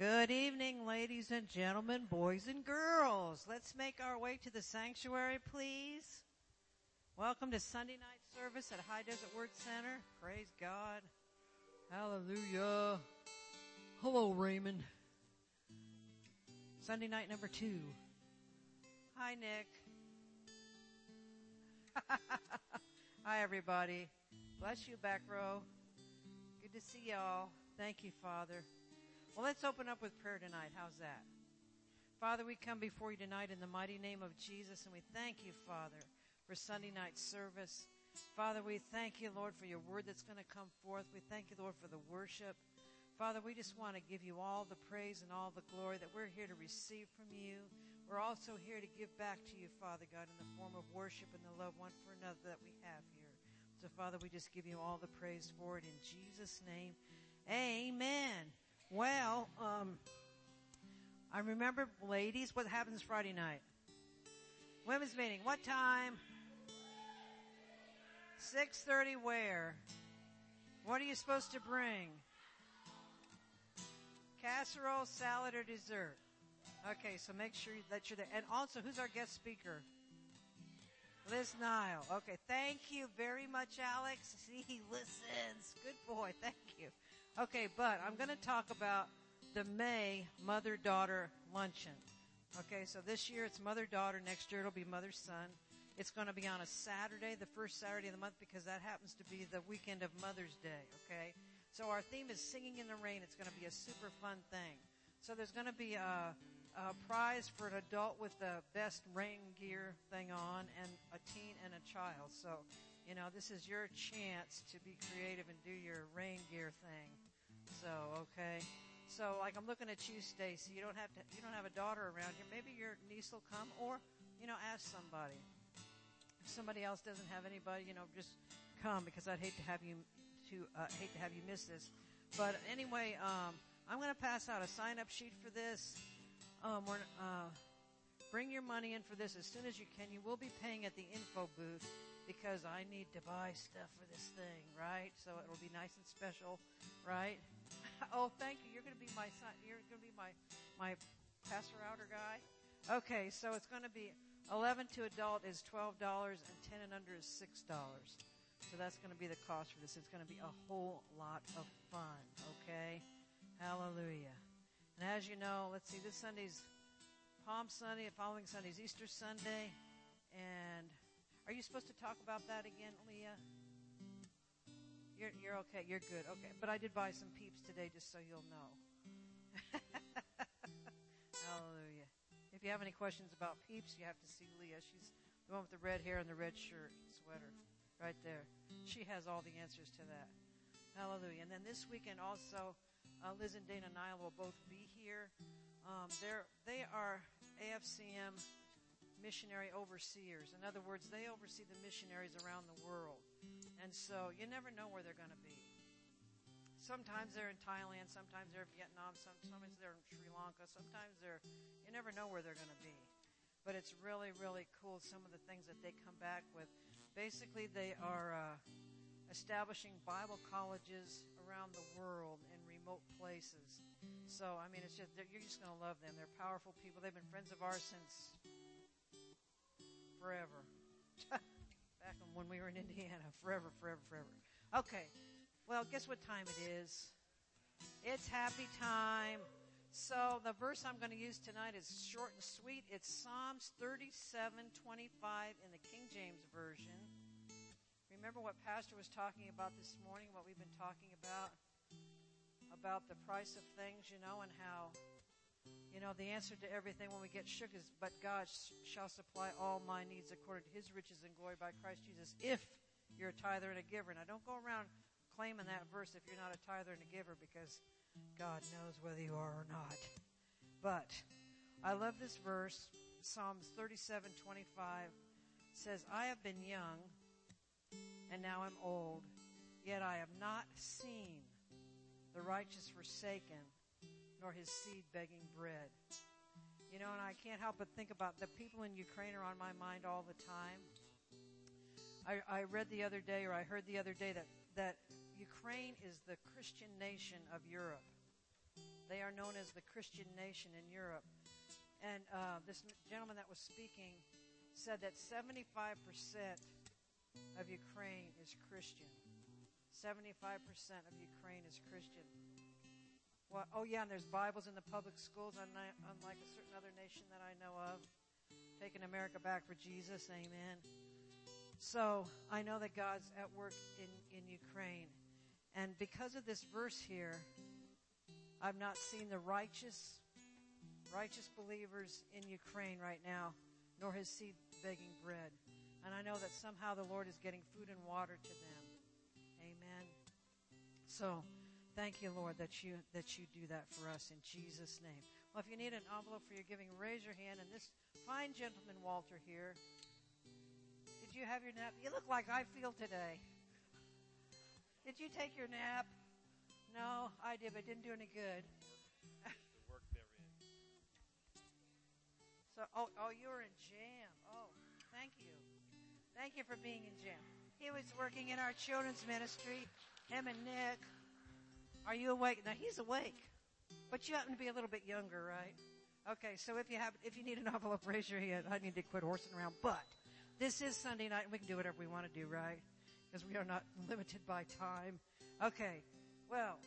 Good evening, ladies and gentlemen, boys and girls. Let's make our way to the sanctuary, please. Welcome to Sunday night service at High Desert Word Center. Praise God. Hallelujah. Hello, Raymond. Sunday night number two. Hi, Nick. Hi, everybody. Bless you, back row. Good to see y'all. Thank you, Father. Well, let's open up with prayer tonight. How's that? Father, we come before you tonight in the mighty name of Jesus, and we thank you, Father, for Sunday night service. Father, we thank you, Lord, for your word that's going to come forth. We thank you, Lord, for the worship. Father, we just want to give you all the praise and all the glory that we're here to receive from you. We're also here to give back to you, Father God, in the form of worship and the love one for another that we have here. So, Father, we just give you all the praise for it in Jesus' name. Amen. Well, um, I remember, ladies, what happens Friday night? Women's meeting. What time? 6.30 where? What are you supposed to bring? Casserole, salad, or dessert? Okay, so make sure that you're there. And also, who's our guest speaker? Liz Nile. Okay, thank you very much, Alex. See, he listens. Good boy. Thank you. Okay, but I'm going to talk about the May mother-daughter luncheon. Okay, so this year it's mother-daughter. Next year it'll be mother-son. It's going to be on a Saturday, the first Saturday of the month, because that happens to be the weekend of Mother's Day. Okay, so our theme is singing in the rain. It's going to be a super fun thing. So there's going to be a, a prize for an adult with the best rain gear thing on, and a teen and a child. So you know, this is your chance to be creative and do your rain gear thing. So, okay. So, like, I'm looking at you, Stacy. You don't have to. You don't have a daughter around here. Maybe your niece will come, or you know, ask somebody. If somebody else doesn't have anybody, you know, just come because I'd hate to have you to uh, hate to have you miss this. But anyway, um, I'm going to pass out a sign-up sheet for this. Um, we're, uh, bring your money in for this as soon as you can. You will be paying at the info booth because I need to buy stuff for this thing, right? So it'll be nice and special, right? oh, thank you. You're going to be my son. You're going to be my my passer outer guy. Okay, so it's going to be 11 to adult is $12 and 10 and under is $6. So that's going to be the cost for this. It's going to be a whole lot of fun, okay? Hallelujah. And as you know, let's see, this Sunday's Palm Sunday, the following Sunday's Easter Sunday, and are you supposed to talk about that again, Leah? You're, you're okay. You're good. Okay. But I did buy some peeps today just so you'll know. Hallelujah. If you have any questions about peeps, you have to see Leah. She's the one with the red hair and the red shirt, sweater, right there. She has all the answers to that. Hallelujah. And then this weekend also, uh, Liz and Dana Nile will both be here. Um, they're, they are AFCM missionary overseers. In other words, they oversee the missionaries around the world. And so you never know where they're going to be. Sometimes they're in Thailand, sometimes they're in Vietnam, sometimes they're in Sri Lanka, sometimes they're, you never know where they're going to be. But it's really, really cool some of the things that they come back with. Basically, they are uh, establishing Bible colleges around the world in remote places. So, I mean, it's just, you're just going to love them. They're powerful people. They've been friends of ours since forever. Back when we were in Indiana, forever, forever, forever. Okay. Well, guess what time it is? It's happy time. So the verse I'm going to use tonight is short and sweet. It's Psalms 37:25 in the King James version. Remember what Pastor was talking about this morning, what we've been talking about about the price of things, you know, and how you know, the answer to everything when we get shook is, but God shall supply all my needs according to his riches and glory by Christ Jesus if you're a tither and a giver. Now don't go around claiming that verse if you're not a tither and a giver because God knows whether you are or not. But I love this verse. Psalms 37, 25 says, I have been young and now I'm old, yet I have not seen the righteous forsaken nor his seed begging bread. You know, and I can't help but think about the people in Ukraine are on my mind all the time. I, I read the other day, or I heard the other day, that, that Ukraine is the Christian nation of Europe. They are known as the Christian nation in Europe. And uh, this gentleman that was speaking said that 75% of Ukraine is Christian. 75% of Ukraine is Christian. Oh, yeah, and there's Bibles in the public schools, unlike a certain other nation that I know of. Taking America back for Jesus, amen. So I know that God's at work in, in Ukraine. And because of this verse here, I've not seen the righteous, righteous believers in Ukraine right now, nor his seed begging bread. And I know that somehow the Lord is getting food and water to them. Amen. So, thank you, Lord, that you, that you do that for us in Jesus' name. Well, if you need an envelope for your giving, raise your hand. And this fine gentleman, Walter, here, did you have your nap? You look like I feel today. Did you take your nap? No, I did, but it didn't do any good. the work therein. So, oh, oh, you were in jam. Oh, thank you. Thank you for being in jam. He was working in our children's ministry. Him and Nick. Are you awake? Now he's awake. But you happen to be a little bit younger, right? Okay, so if you have, if you need an envelope, raise your hand. I need to quit horsing around. But this is Sunday night, and we can do whatever we want to do, right? Because we are not limited by time. Okay, well,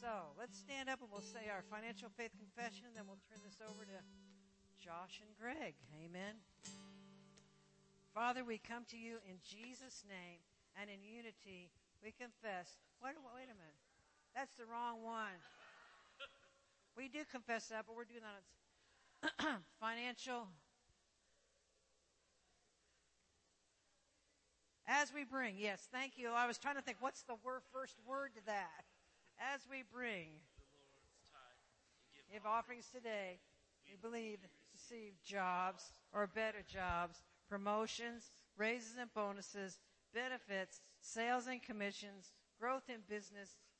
so let's stand up and we'll say our financial faith confession, and then we'll turn this over to Josh and Greg. Amen. Father, we come to you in Jesus' name and in unity. We confess. Wait, wait a minute. That's the wrong one. We do confess that, but we're doing that on financial. As we bring, yes, thank you. I was trying to think, what's the first word to that? As we bring, give offerings today, we believe receive jobs or better jobs, promotions, raises and bonuses, benefits, sales and commissions, growth in business,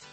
うん。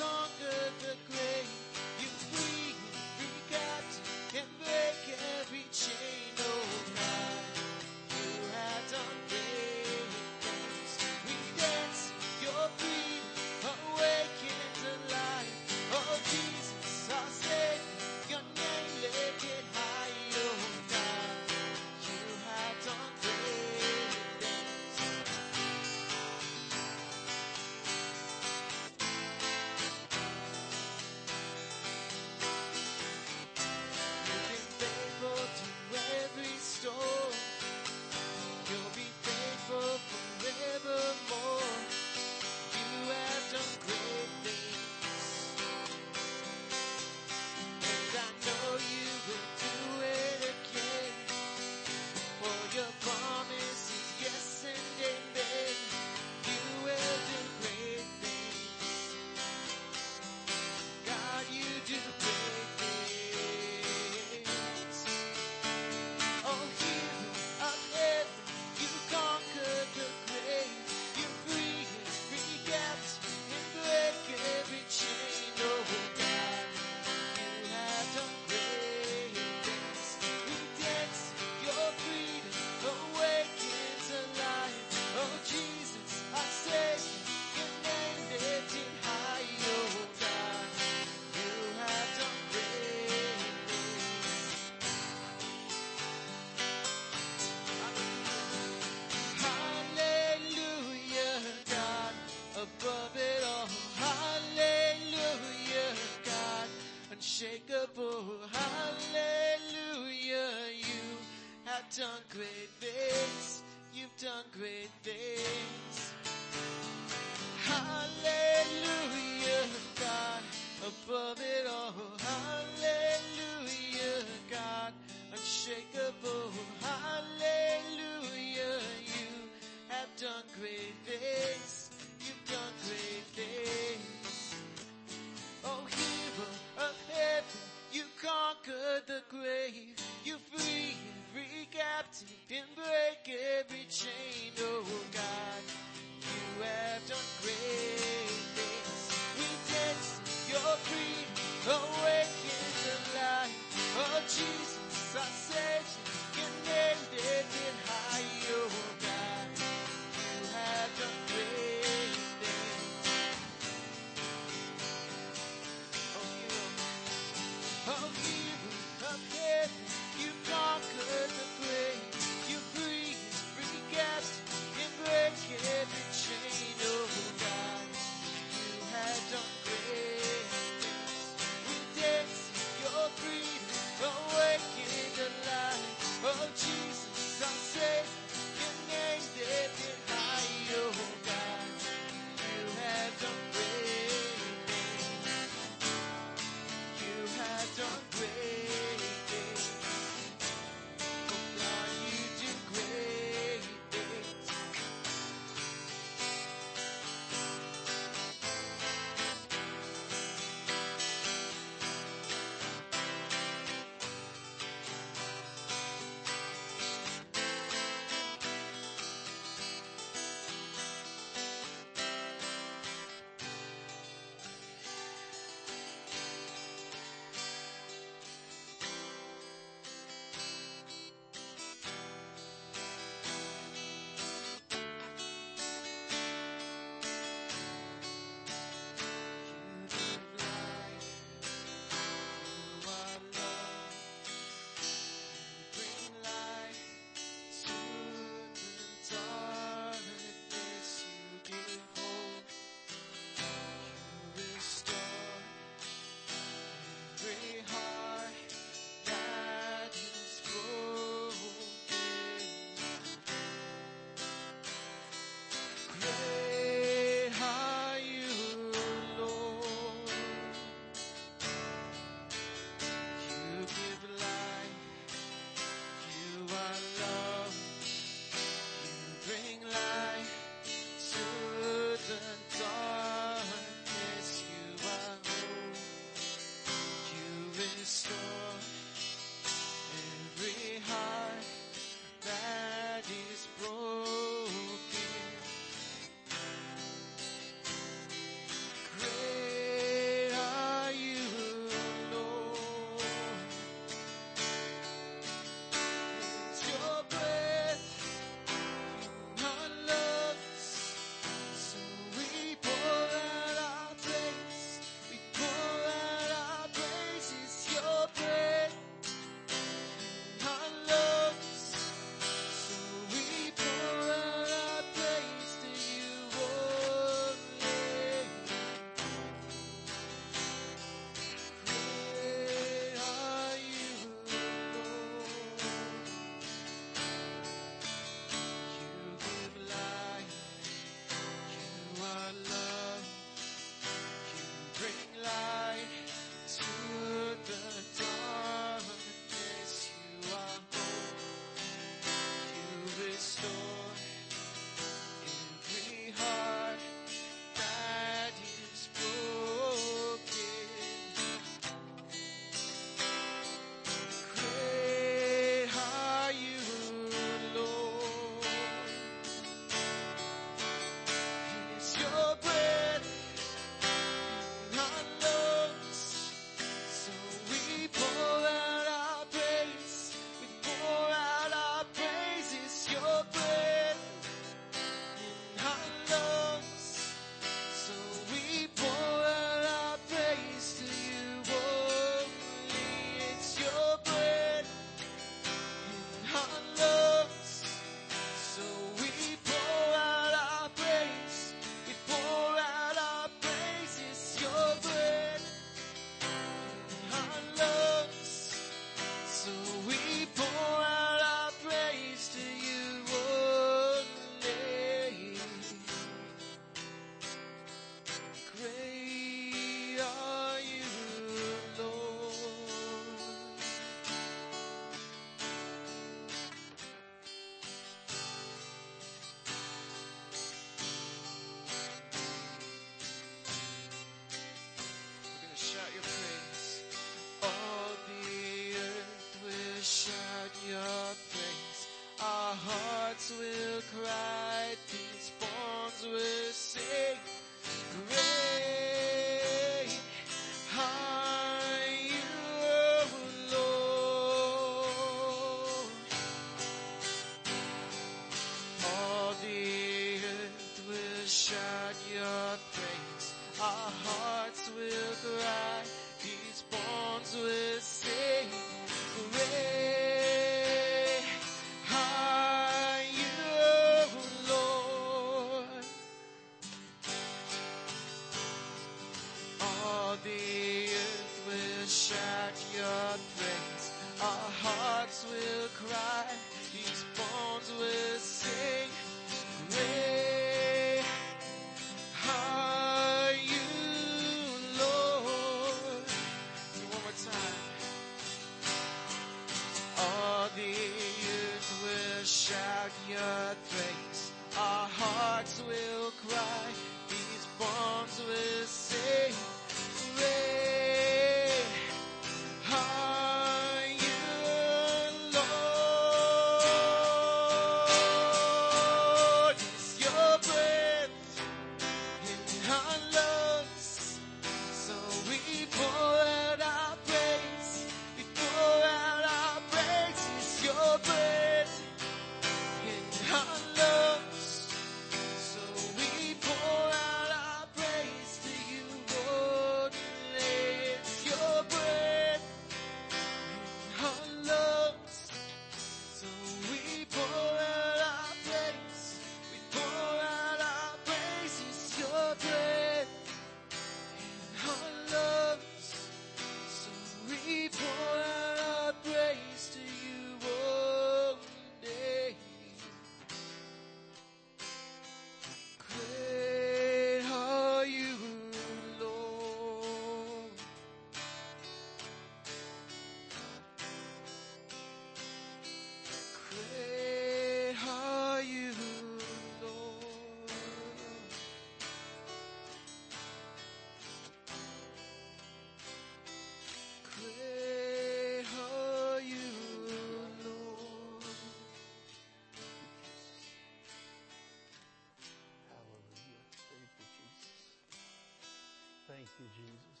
You, Jesus.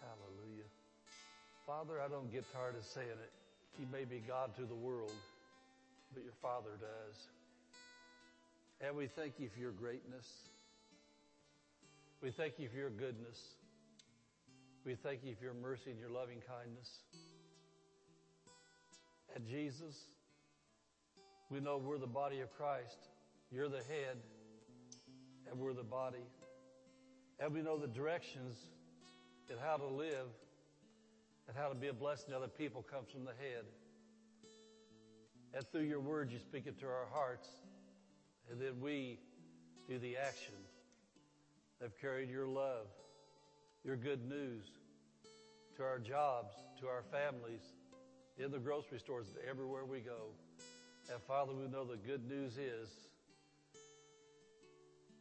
Hallelujah. Father, I don't get tired of saying it. He may be God to the world, but your Father does. And we thank you for your greatness. We thank you for your goodness. We thank you for your mercy and your loving kindness. And Jesus, we know we're the body of Christ. You're the head, and we're the body. And we know the directions and how to live and how to be a blessing to other people comes from the head. And through your word, you speak it to our hearts, and then we do the action. Have carried your love, your good news to our jobs, to our families, in the grocery stores, everywhere we go. And Father, we know the good news is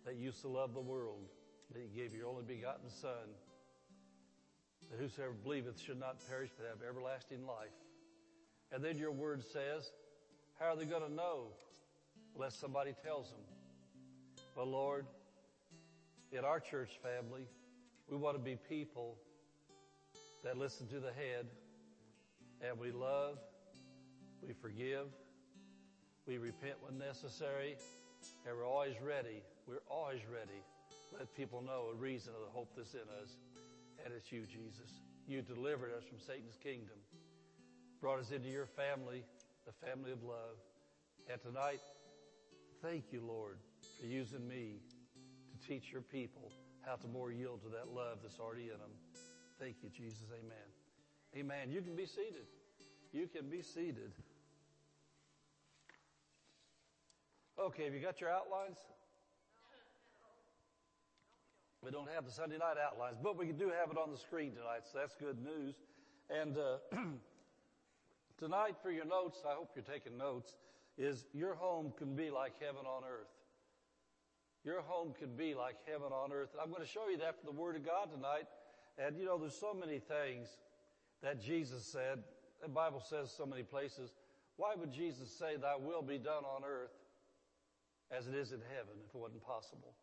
that you so love the world that you gave your only begotten Son, that whosoever believeth should not perish but have everlasting life. And then your word says, how are they going to know unless somebody tells them? Well, Lord, in our church family, we want to be people that listen to the head and we love, we forgive, we repent when necessary, and we're always ready. We're always ready. Let people know a reason of the hope that's in us. And it's you, Jesus. You delivered us from Satan's kingdom, brought us into your family, the family of love. And tonight, thank you, Lord, for using me to teach your people how to more yield to that love that's already in them. Thank you, Jesus. Amen. Amen. You can be seated. You can be seated. Okay, have you got your outlines? We don't have the Sunday night outlines, but we do have it on the screen tonight, so that's good news. And uh, tonight, for your notes, I hope you're taking notes, is your home can be like heaven on earth. Your home can be like heaven on earth. And I'm going to show you that from the Word of God tonight. And you know, there's so many things that Jesus said. The Bible says so many places, Why would Jesus say, Thy will be done on earth as it is in heaven if it wasn't possible?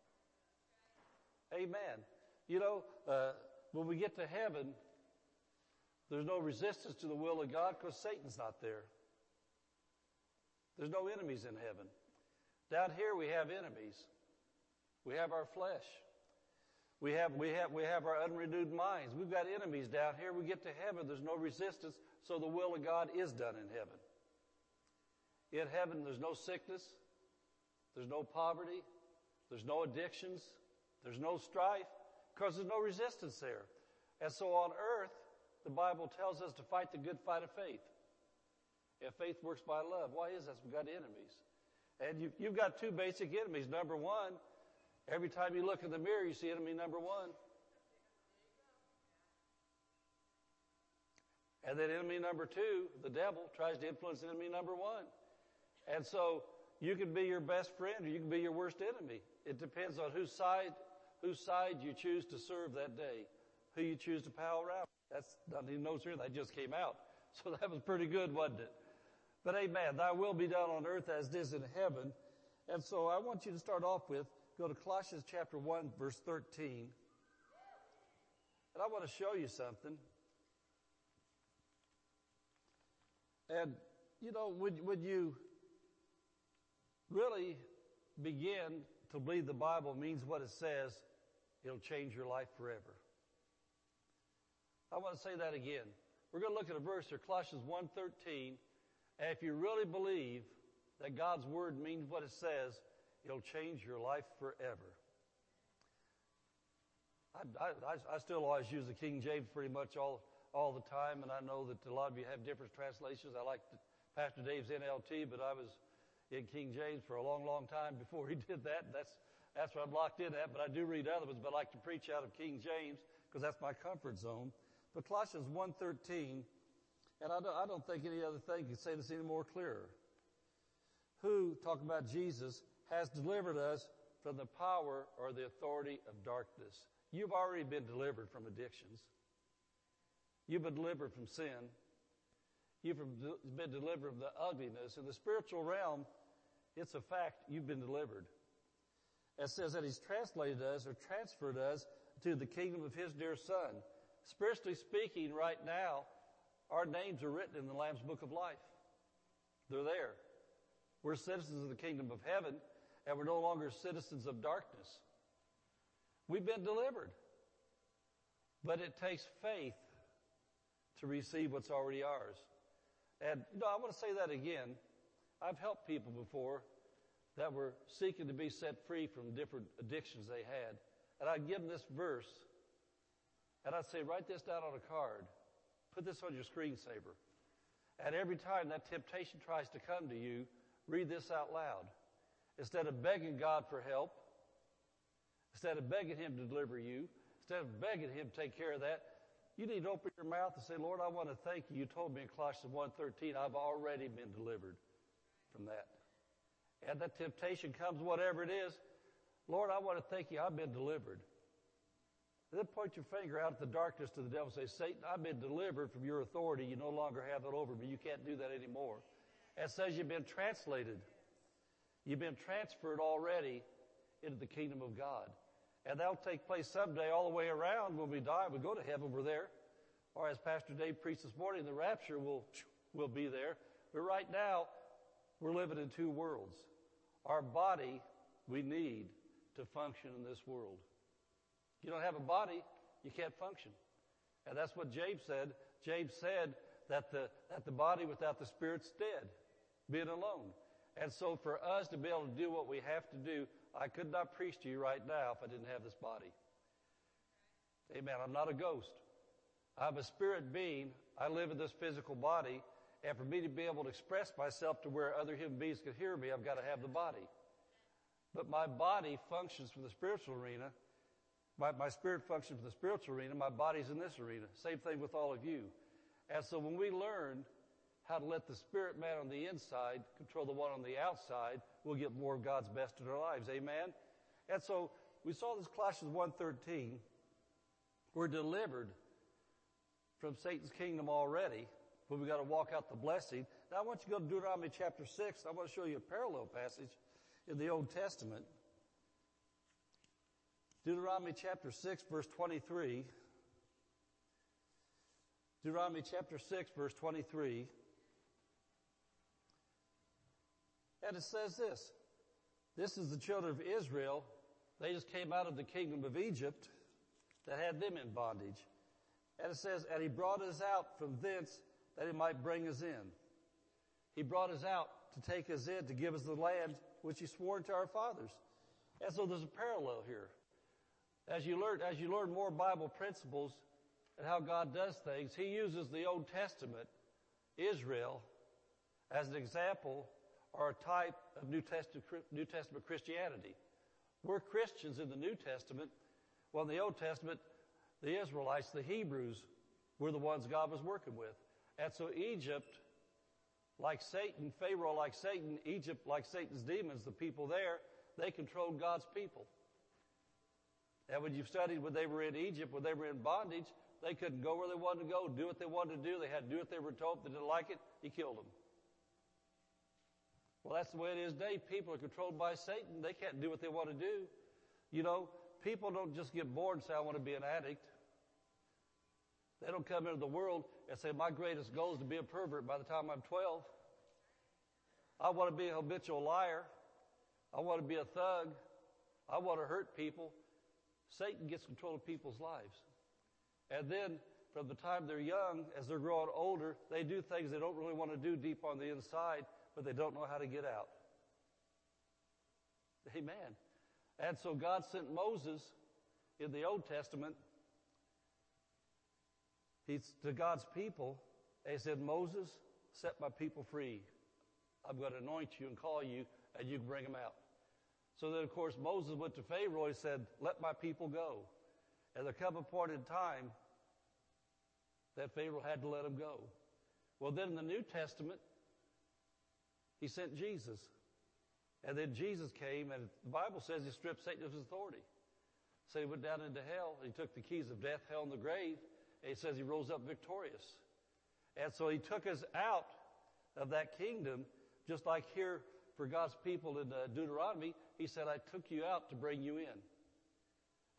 Amen. You know, uh, when we get to heaven, there's no resistance to the will of God because Satan's not there. There's no enemies in heaven. Down here we have enemies. We have our flesh. We have, we have, we have our unrenewed minds. We've got enemies down here. We get to heaven. There's no resistance. So the will of God is done in heaven. In heaven, there's no sickness. There's no poverty. There's no addictions. There's no strife because there's no resistance there. And so on earth, the Bible tells us to fight the good fight of faith. If faith works by love, why is that? We've got enemies. And you, you've got two basic enemies. Number one, every time you look in the mirror, you see enemy number one. And then enemy number two, the devil, tries to influence enemy number one. And so you can be your best friend or you can be your worst enemy. It depends on whose side, whose side you choose to serve that day, who you choose to pal around. That's not even notes here. That just came out. So that was pretty good, wasn't it? But amen. Thy will be done on earth as it is in heaven. And so I want you to start off with, go to Colossians chapter 1 verse 13. And I want to show you something. And, you know, would, would you really begin to believe the Bible means what it says, it'll change your life forever. I want to say that again. We're going to look at a verse here, Colossians 1.13. And if you really believe that God's Word means what it says, it'll change your life forever. I, I, I still always use the King James pretty much all, all the time, and I know that a lot of you have different translations. I like Pastor Dave's NLT, but I was in King James for a long, long time before he did that. That's, that's what I'm locked in at, but I do read other ones, but I like to preach out of King James because that's my comfort zone. But Colossians 1.13, and I don't, I don't think any other thing can say this any more clearer. Who, talking about Jesus, has delivered us from the power or the authority of darkness. You've already been delivered from addictions. You've been delivered from sin. You've been delivered of the ugliness. In the spiritual realm, it's a fact you've been delivered. It says that He's translated us or transferred us to the kingdom of His dear Son. Spiritually speaking, right now, our names are written in the Lamb's Book of Life. They're there. We're citizens of the kingdom of heaven, and we're no longer citizens of darkness. We've been delivered. But it takes faith to receive what's already ours. And, you know, I want to say that again. I've helped people before that were seeking to be set free from different addictions they had. And I'd give them this verse and I'd say, write this down on a card. Put this on your screensaver. And every time that temptation tries to come to you, read this out loud. Instead of begging God for help, instead of begging Him to deliver you, instead of begging Him to take care of that, you need to open your mouth and say, Lord, I want to thank you. You told me in Colossians 1.13, I've already been delivered from that. And that temptation comes, whatever it is, Lord, I want to thank you. I've been delivered. And then point your finger out at the darkness to the devil and say, Satan, I've been delivered from your authority. You no longer have it over me. You can't do that anymore. It says you've been translated. You've been transferred already into the kingdom of God. And that'll take place someday all the way around when we die. We go to heaven, we're there. Or as Pastor Dave preached this morning, the rapture will, will be there. But right now, we're living in two worlds. Our body we need to function in this world. You don't have a body, you can't function. And that's what James said. James said that the, that the body without the spirit's dead, being alone. And so for us to be able to do what we have to do, I could not preach to you right now if I didn't have this body. Amen. I'm not a ghost. I'm a spirit being. I live in this physical body. And for me to be able to express myself to where other human beings can hear me, I've got to have the body. But my body functions from the spiritual arena. My, my spirit functions from the spiritual arena. My body's in this arena. Same thing with all of you. And so when we learn how to let the spirit man on the inside control the one on the outside, we'll get more of God's best in our lives. Amen? And so we saw this Colossians 1.13. We're delivered from Satan's kingdom already, but we got to walk out the blessing. Now I want you to go to Deuteronomy chapter 6. I want to show you a parallel passage in the Old Testament. Deuteronomy chapter 6 verse 23. Deuteronomy chapter 6 verse 23. And it says this. This is the children of Israel. They just came out of the kingdom of Egypt that had them in bondage. And it says, and he brought us out from thence that he might bring us in. He brought us out to take us in, to give us the land which he swore to our fathers. And so there's a parallel here. As you learn, as you learn more Bible principles and how God does things, he uses the Old Testament, Israel, as an example or a type of New Testament, New Testament Christianity. We're Christians in the New Testament. Well, in the Old Testament, the Israelites, the Hebrews, were the ones God was working with. And so Egypt, like Satan, Pharaoh like Satan, Egypt like Satan's demons, the people there, they controlled God's people. And when you've studied when they were in Egypt, when they were in bondage, they couldn't go where they wanted to go, do what they wanted to do. They had to do what they were told. If they didn't like it, he killed them. Well, that's the way it is today. People are controlled by Satan. They can't do what they want to do. You know, people don't just get bored and say, I want to be an addict. They don't come into the world and say, my greatest goal is to be a pervert by the time I'm 12. I want to be a habitual liar. I want to be a thug. I want to hurt people. Satan gets control of people's lives. And then from the time they're young, as they're growing older, they do things they don't really want to do deep on the inside but they don't know how to get out. Amen. And so God sent Moses in the Old Testament he's to God's people. He said, Moses, set my people free. I'm going to anoint you and call you, and you can bring them out. So then, of course, Moses went to Pharaoh and said, Let my people go. And there come a point in time that Pharaoh had to let them go. Well, then in the New Testament, he sent Jesus. And then Jesus came, and the Bible says he stripped Satan of his authority. So he went down into hell, and he took the keys of death, hell, and the grave, and he says he rose up victorious. And so he took us out of that kingdom, just like here for God's people in uh, Deuteronomy, he said, I took you out to bring you in.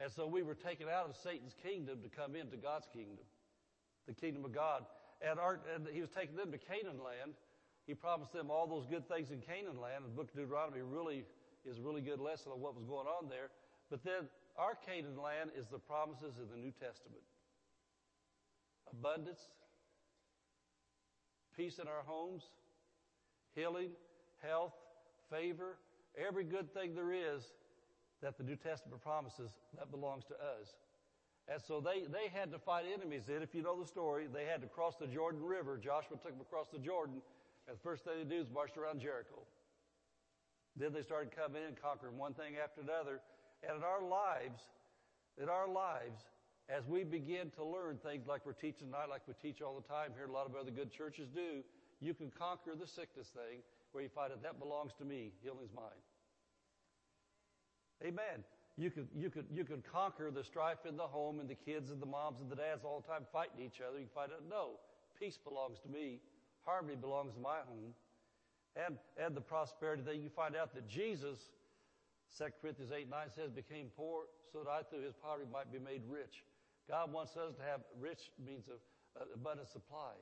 And so we were taken out of Satan's kingdom to come into God's kingdom, the kingdom of God. And, our, and he was taking them to Canaan land, he promised them all those good things in Canaan land. The book of Deuteronomy really is a really good lesson on what was going on there. But then our Canaan land is the promises of the New Testament. Abundance, peace in our homes, healing, health, favor, every good thing there is that the New Testament promises, that belongs to us. And so they, they had to fight enemies. And if you know the story, they had to cross the Jordan River. Joshua took them across the Jordan and the first thing they do is march around Jericho. Then they started coming in, and conquering one thing after another. And in our lives, in our lives, as we begin to learn things like we're teaching tonight, like we teach all the time here, a lot of other good churches do, you can conquer the sickness thing where you find that that belongs to me, healing's mine. Amen. You can, you can, you can conquer the strife in the home and the kids and the moms and the dads all the time fighting each other. You can find out, no, peace belongs to me harmony belongs to my home. Add, and the prosperity thing, you find out that Jesus, 2 Corinthians 8, 9 says, became poor so that I through his poverty might be made rich. God wants us to have rich means of uh, abundant supply,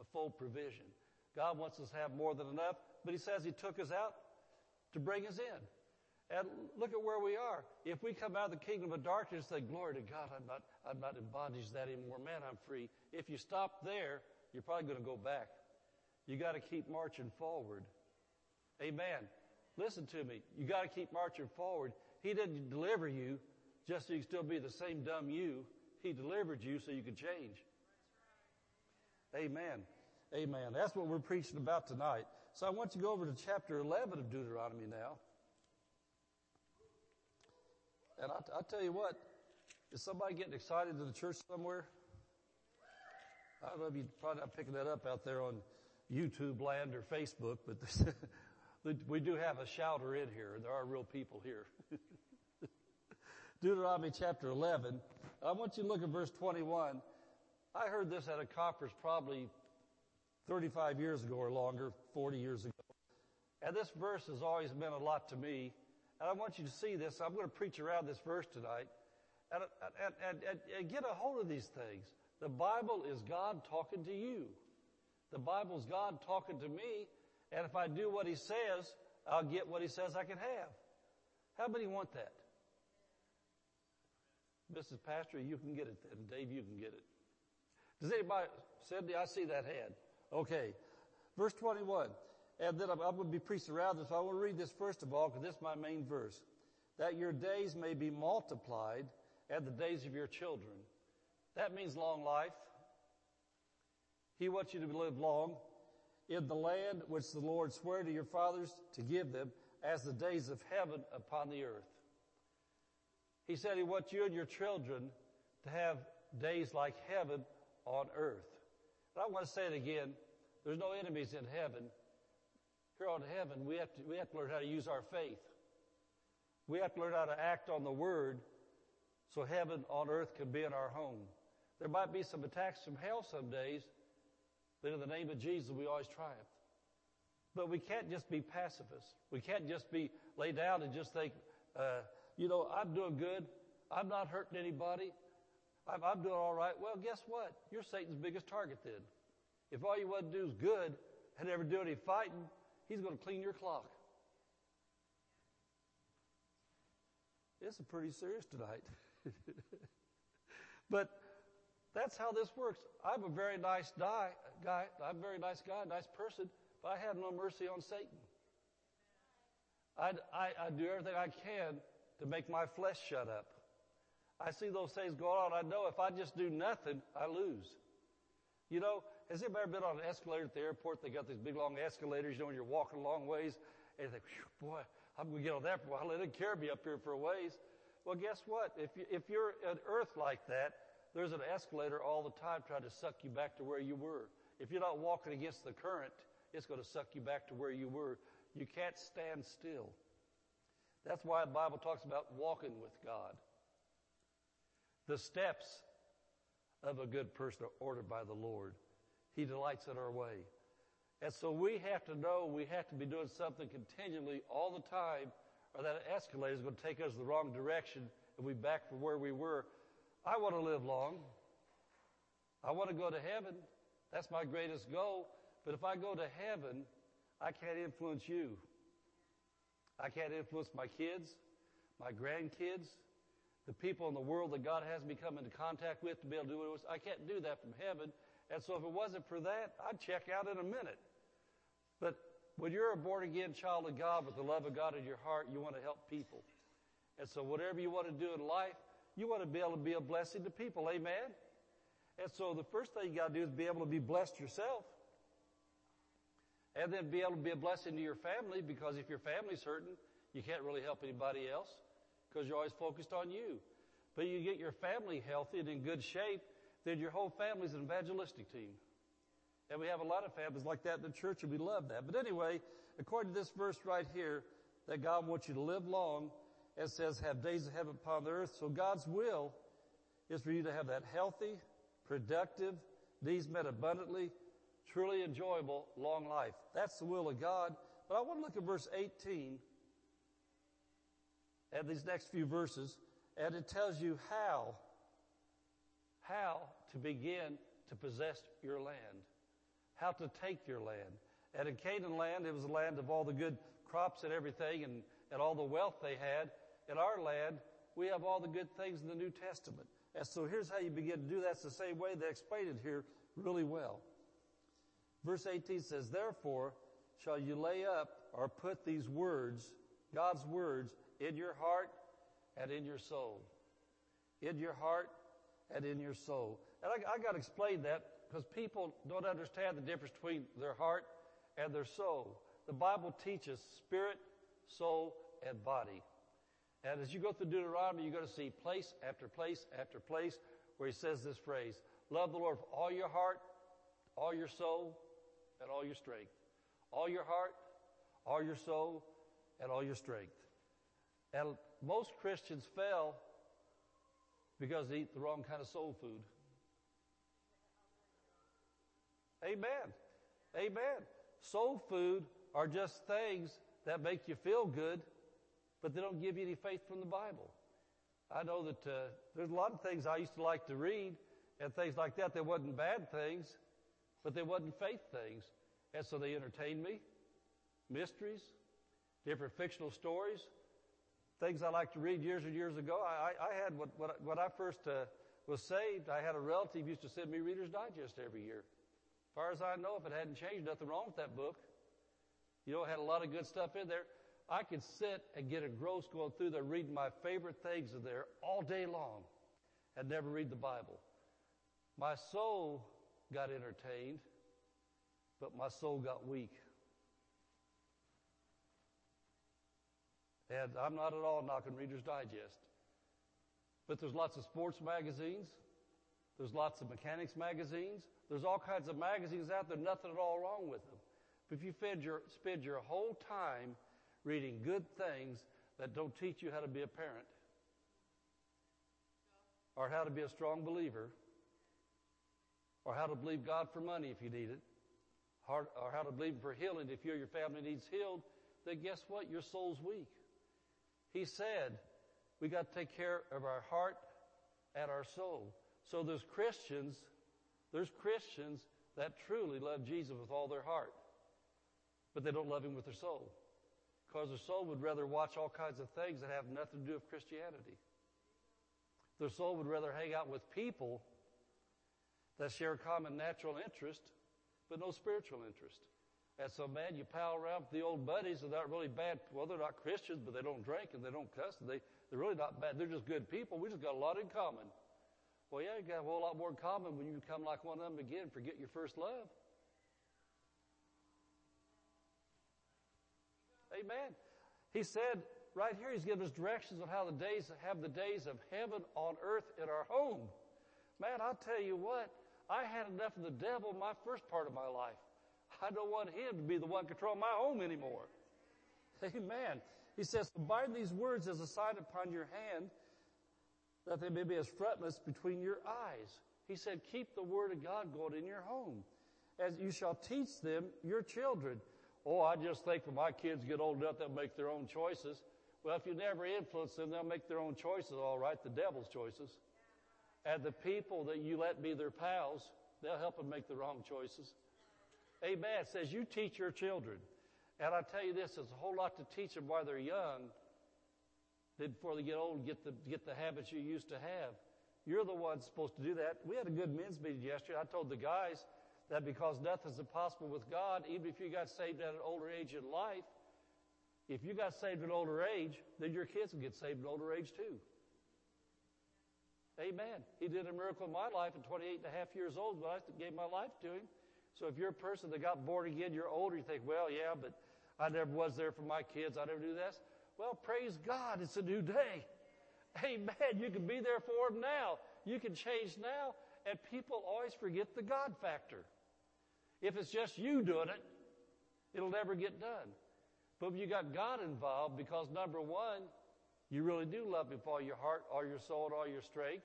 a full provision. God wants us to have more than enough, but he says he took us out to bring us in. And look at where we are. If we come out of the kingdom of darkness say, glory to God, I'm not, I'm not in bondage that anymore. Man, I'm free. If you stop there, you're probably going to go back. You got to keep marching forward. Amen. Listen to me. You got to keep marching forward. He didn't deliver you just so you still be the same dumb you. He delivered you so you could change. Amen. Amen. That's what we're preaching about tonight. So I want you to go over to chapter 11 of Deuteronomy now. And I, I tell you what, is somebody getting excited in the church somewhere? I don't know if you're probably not picking that up out there on YouTube land or Facebook, but we do have a shouter in here. There are real people here. Deuteronomy chapter 11. I want you to look at verse 21. I heard this at a conference probably 35 years ago or longer, 40 years ago. And this verse has always meant a lot to me. And I want you to see this. I'm going to preach around this verse tonight. And, and, and, and get a hold of these things. The Bible is God talking to you. The Bible's God talking to me. And if I do what He says, I'll get what He says I can have. How many want that? Mrs. Pastor, you can get it then. Dave, you can get it. Does anybody, Cindy, I see that hand. Okay. Verse 21. And then I'm, I'm going to be preaching around this. So I want to read this first of all because this is my main verse. That your days may be multiplied and the days of your children. That means long life. He wants you to live long in the land which the Lord swore to your fathers to give them as the days of heaven upon the earth. He said he wants you and your children to have days like heaven on earth. And I want to say it again. There's no enemies in heaven. Here on heaven, we have to, we have to learn how to use our faith. We have to learn how to act on the word so heaven on earth can be in our home. There might be some attacks from hell some days, but in the name of Jesus, we always triumph. But we can't just be pacifists. We can't just be lay down and just think, uh, you know, I'm doing good. I'm not hurting anybody. I'm, I'm doing all right. Well, guess what? You're Satan's biggest target then. If all you want to do is good and never do any fighting, he's going to clean your clock. This is pretty serious tonight. but that's how this works. I'm a very nice guy, guy. I'm a very nice guy, nice person, but I have no mercy on Satan. I, I, I do everything I can to make my flesh shut up. I see those things going on. I know if I just do nothing, I lose. You know, has anybody ever been on an escalator at the airport? They got these big long escalators, you know, when you're walking long ways, and you think, boy, I'm going to get on that for a while. Let it carry me up here for a ways. Well, guess what? If, you, if you're on earth like that, there's an escalator all the time trying to suck you back to where you were. If you're not walking against the current, it's going to suck you back to where you were. You can't stand still. That's why the Bible talks about walking with God. The steps of a good person are ordered by the Lord. He delights in our way. And so we have to know we have to be doing something continually all the time, or that escalator is going to take us the wrong direction and we back from where we were. I want to live long. I want to go to heaven. That's my greatest goal. But if I go to heaven, I can't influence you. I can't influence my kids, my grandkids, the people in the world that God has me come into contact with to be able to do it. I can't do that from heaven. And so if it wasn't for that, I'd check out in a minute. But when you're a born again child of God with the love of God in your heart, you want to help people. And so whatever you want to do in life, you want to be able to be a blessing to people. Amen? And so the first thing you got to do is be able to be blessed yourself. And then be able to be a blessing to your family because if your family's hurting, you can't really help anybody else because you're always focused on you. But you get your family healthy and in good shape, then your whole family's an evangelistic team. And we have a lot of families like that in the church and we love that. But anyway, according to this verse right here, that God wants you to live long, it says have days of heaven upon the earth. So God's will is for you to have that healthy, productive, needs met abundantly, truly enjoyable, long life. That's the will of God. But I want to look at verse 18 and these next few verses, and it tells you how, how to begin to possess your land, how to take your land. And in Canaan land, it was the land of all the good crops and everything and, and all the wealth they had. In our land, we have all the good things in the New Testament. And so here's how you begin to do that. It's the same way they explain it here really well. Verse 18 says, Therefore shall you lay up or put these words, God's words, in your heart and in your soul. In your heart and in your soul. And I, I got to explain that because people don't understand the difference between their heart and their soul. The Bible teaches spirit, soul, and body. And as you go through Deuteronomy, you're going to see place after place after place where he says this phrase, love the Lord with all your heart, all your soul, and all your strength. All your heart, all your soul, and all your strength. And most Christians fail because they eat the wrong kind of soul food. Amen. Amen. Soul food are just things that make you feel good, but they don't give you any faith from the Bible. I know that uh, there's a lot of things I used to like to read and things like that. They wasn't bad things, but they wasn't faith things. And so they entertained me. Mysteries, different fictional stories, things I liked to read years and years ago. I, I, I had, what, what, when I first uh, was saved, I had a relative used to send me Reader's Digest every year. As far as I know, if it hadn't changed, nothing wrong with that book. You know, it had a lot of good stuff in there. I could sit and get a gross going through there reading my favorite things in there all day long and never read the Bible. My soul got entertained, but my soul got weak. And I'm not at all knocking Reader's Digest. But there's lots of sports magazines. There's lots of mechanics magazines. There's all kinds of magazines out there, nothing at all wrong with them. But if you spend your, spend your whole time reading good things that don't teach you how to be a parent, or how to be a strong believer, or how to believe God for money if you need it, or, how to believe for healing if you or your family needs healed, then guess what? Your soul's weak. He said, we got to take care of our heart and our soul. So there's Christians, there's Christians that truly love Jesus with all their heart, but they don't love him with their soul. Because their soul would rather watch all kinds of things that have nothing to do with Christianity. Their soul would rather hang out with people that share a common natural interest, but no spiritual interest. And so, man, you pal around with the old buddies, they're not really bad. Well, they're not Christians, but they don't drink and they don't cuss. And they, they're really not bad. They're just good people. We just got a lot in common. Well, yeah, you got a whole lot more in common when you become like one of them again, forget your first love. Amen. He said right here, he's giving us directions on how the days have the days of heaven on earth in our home. Man, I'll tell you what, I had enough of the devil my first part of my life. I don't want him to be the one controlling my home anymore. Amen. He says, bind these words as a sign upon your hand that they may be as frontlets between your eyes. He said, keep the word of God going in your home. As you shall teach them your children. Oh, I just think when my kids get old enough, they'll make their own choices. Well, if you never influence them, they'll make their own choices, all right, the devil's choices. And the people that you let be their pals, they'll help them make the wrong choices. Amen. It says you teach your children. And I tell you this, there's a whole lot to teach them while they're young before they get old get the, get the habits you used to have. You're the one supposed to do that. We had a good men's meeting yesterday. I told the guys that because nothing's impossible with God, even if you got saved at an older age in life, if you got saved at an older age, then your kids will get saved at an older age too. Amen. He did a miracle in my life at 28 and a half years old when I gave my life to him. So if you're a person that got born again, you're older, you think, well, yeah, but I never was there for my kids. I never do this. Well, praise God. It's a new day. Amen. You can be there for them now. You can change now. And people always forget the God factor. If it's just you doing it, it'll never get done. But when you got God involved, because number one, you really do love Him with all your heart, all your soul, and all your strength.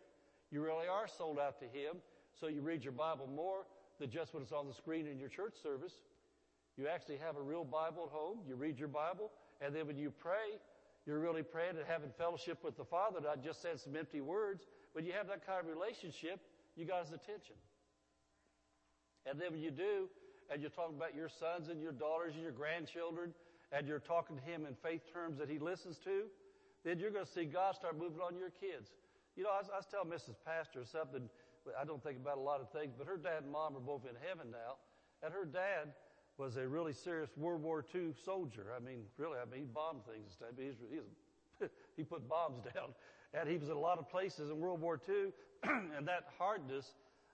You really are sold out to Him. So you read your Bible more than just when it's on the screen in your church service. You actually have a real Bible at home. You read your Bible. And then when you pray, you're really praying and having fellowship with the Father, not just saying some empty words. When you have that kind of relationship, you got His attention. And then when you do, and you're talking about your sons and your daughters and your grandchildren, and you're talking to Him in faith terms that He listens to, then you're going to see God start moving on your kids. You know, I was, I was telling Mrs. Pastor something I don't think about a lot of things, but her dad and mom are both in heaven now. And her dad was a really serious World War II soldier. I mean, really, I mean, he bombed things and stuff. He's, he's, he put bombs down. And he was in a lot of places in World War II. and that hardness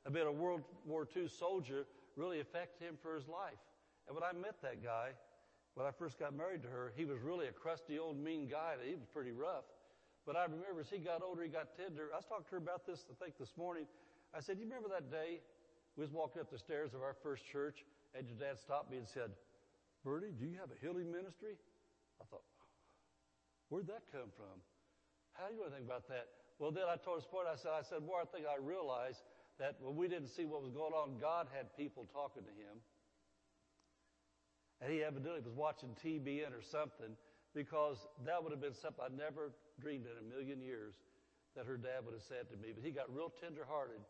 being a World War II soldier really affected him for his life. And when I met that guy, when I first got married to her, he was really a crusty old mean guy. He was pretty rough. But I remember as he got older, he got tender. I was talking to her about this, I think, this morning. I said, Do you remember that day we was walking up the stairs of our first church and your dad stopped me and said, Bertie, do you have a healing ministry? I thought, where'd that come from? How do you know anything about that? Well, then I told his point. I said, I said, more I think I realized that when we didn't see what was going on, God had people talking to him. And he evidently was watching TBN or something because that would have been something I never dreamed in a million years that her dad would have said to me. But he got real tenderhearted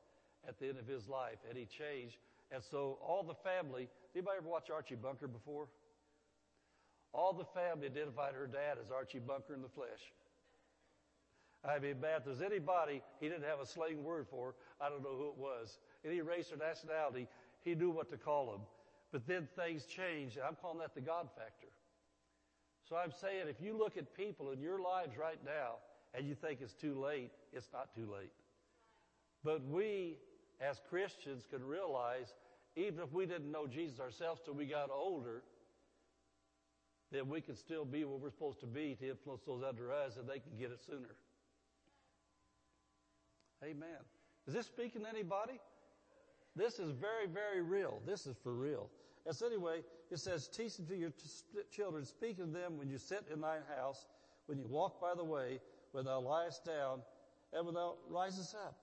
at the end of his life and he changed. And so all the family, anybody ever watch Archie Bunker before? All the family identified her dad as Archie Bunker in the flesh. I mean, man, if there's anybody he didn't have a slang word for, I don't know who it was. Any race or nationality, he knew what to call them. But then things changed. I'm calling that the God factor. So I'm saying if you look at people in your lives right now and you think it's too late, it's not too late. But we, as Christians, can realize even if we didn't know Jesus ourselves till we got older, then we can still be where we're supposed to be to influence those under us and they can get it sooner. Amen. Is this speaking to anybody? This is very, very real. This is for real. And so anyway, it says, teach them to your t- children, speak to them when you sit in thine house, when you walk by the way, when thou liest down, and when thou risest up.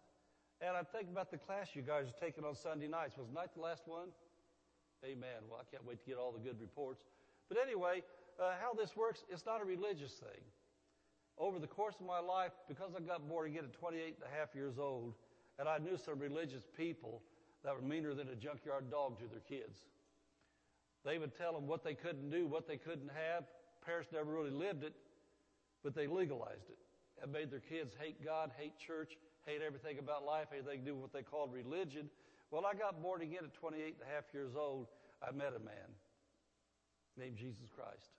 And I'm thinking about the class you guys are taking on Sunday nights. Was night the last one? Amen. Well, I can't wait to get all the good reports. But anyway, uh, how this works, it's not a religious thing. Over the course of my life, because I got born again at 28 and a half years old, and I knew some religious people that were meaner than a junkyard dog to their kids. They would tell them what they couldn't do, what they couldn't have. Parents never really lived it, but they legalized it and made their kids hate God, hate church, hate everything about life, anything to do with what they called religion. Well, I got born again at 28 and a half years old. I met a man named Jesus Christ.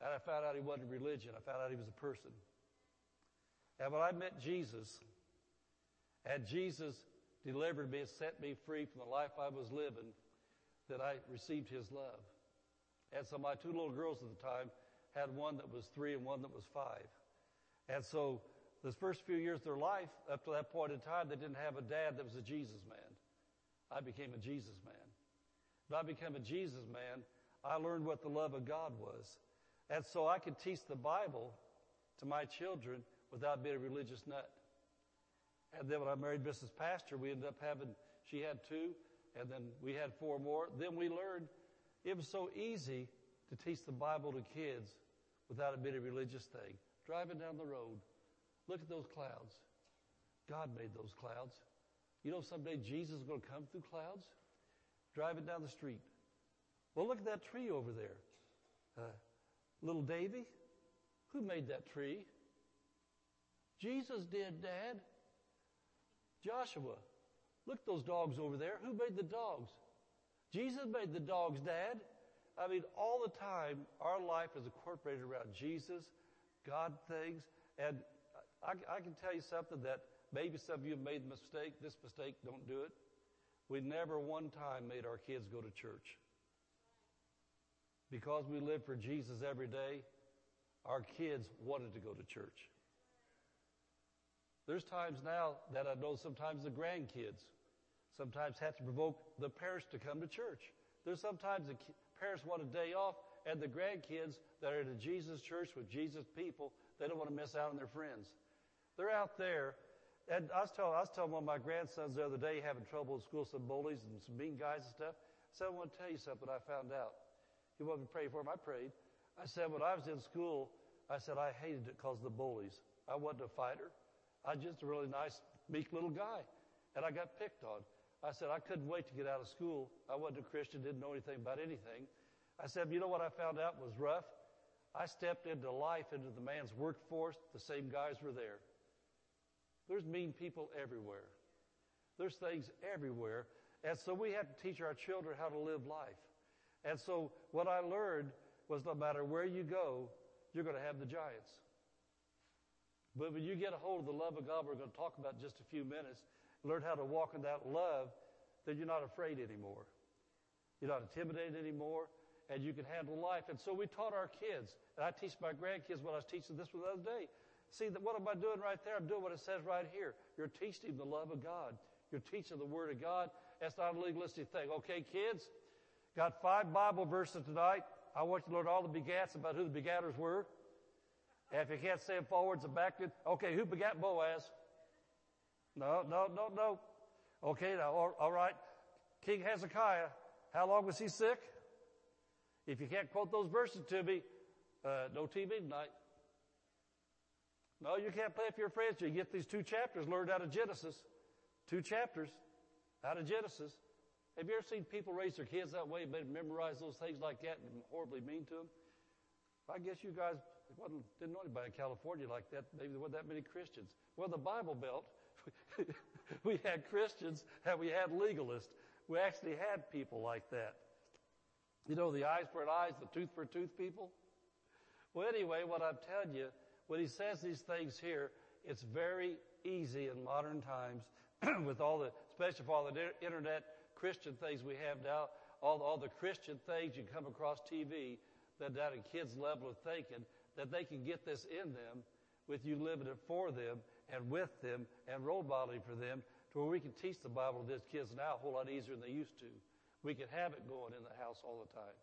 And I found out he wasn't religion. I found out he was a person. And when I met Jesus, and Jesus delivered me and set me free from the life I was living, that I received his love. And so my two little girls at the time had one that was three and one that was five. And so the first few years of their life, up to that point in time, they didn't have a dad that was a Jesus man. I became a Jesus man. When I became a Jesus man, I learned what the love of God was. And so I could teach the Bible to my children without being a religious nut. And then when I married Mrs. Pastor, we ended up having, she had two, and then we had four more. Then we learned it was so easy to teach the Bible to kids without it being a religious thing. Driving down the road, look at those clouds. God made those clouds. You know someday Jesus is going to come through clouds? Driving down the street. Well, look at that tree over there. Uh, little Davy, who made that tree? Jesus did, Dad. Joshua, look those dogs over there. Who made the dogs? Jesus made the dogs, Dad. I mean, all the time, our life is incorporated around Jesus, God things, and I, I can tell you something that maybe some of you have made the mistake. This mistake, don't do it. We never one time made our kids go to church. Because we live for Jesus every day, our kids wanted to go to church. There's times now that I know sometimes the grandkids sometimes have to provoke the parents to come to church. There's sometimes the parents want a day off and the grandkids that are in a Jesus church with Jesus people, they don't want to miss out on their friends. They're out there. And I was telling, I was telling one of my grandsons the other day having trouble in school, some bullies and some mean guys and stuff. I said, I want to tell you something I found out. He wanted me to pray for him. I prayed. I said, when I was in school, I said, I hated it because of the bullies. I wasn't a fighter. I was just a really nice, meek little guy. And I got picked on. I said, I couldn't wait to get out of school. I wasn't a Christian, didn't know anything about anything. I said, you know what I found out was rough? I stepped into life, into the man's workforce. The same guys were there. There's mean people everywhere. There's things everywhere. And so we have to teach our children how to live life. And so what I learned was no matter where you go, you're going to have the giants. But when you get a hold of the love of God, we're going to talk about in just a few minutes, learn how to walk in that love, then you're not afraid anymore. You're not intimidated anymore, and you can handle life. And so we taught our kids, and I teach my grandkids what I was teaching this one the other day. See, what am I doing right there? I'm doing what it says right here. You're teaching the love of God. You're teaching the Word of God. That's not a legalistic thing. Okay, kids? Got five Bible verses tonight. I want you to learn all the begats about who the begatters were. If you can't say them forwards and backwards, okay, who begat Boaz? No, no, no, no. Okay, now, all, right. King Hezekiah, how long was he sick? If you can't quote those verses to me, uh, no TV tonight. No, you can't play with your friends. You get these two chapters learned out of Genesis. Two chapters out of Genesis. Have you ever seen people raise their kids that way, but memorize those things like that and horribly mean to them? I guess you guys didn't know anybody in California like that. Maybe there weren't that many Christians. Well, the Bible Belt, we had Christians and we had legalists. We actually had people like that. You know, the eyes for an eye, the tooth for a tooth people? Well, anyway, what I'm telling you, when he says these things here, it's very easy in modern times with all the, especially for all the internet Christian things we have now, all, all the Christian things you come across TV, that down in kids' level of thinking, that they can get this in them with you living it for them and with them and role modeling for them to where we can teach the Bible to these kids now a whole lot easier than they used to. We can have it going in the house all the time.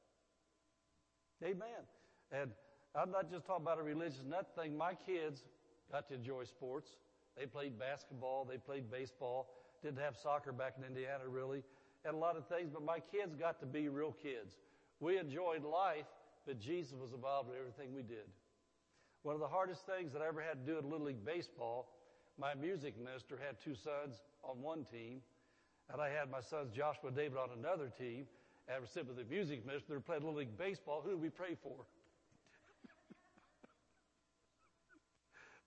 Amen. And I'm not just talking about a religious nut thing. My kids got to enjoy sports. They played basketball. They played baseball. Didn't have soccer back in Indiana really. And a lot of things, but my kids got to be real kids. We enjoyed life, but Jesus was involved in everything we did. One of the hardest things that I ever had to do in Little League Baseball, my music minister had two sons on one team, and I had my sons Joshua and David on another team. And we're sitting with the music minister playing Little League Baseball. Who do we pray for?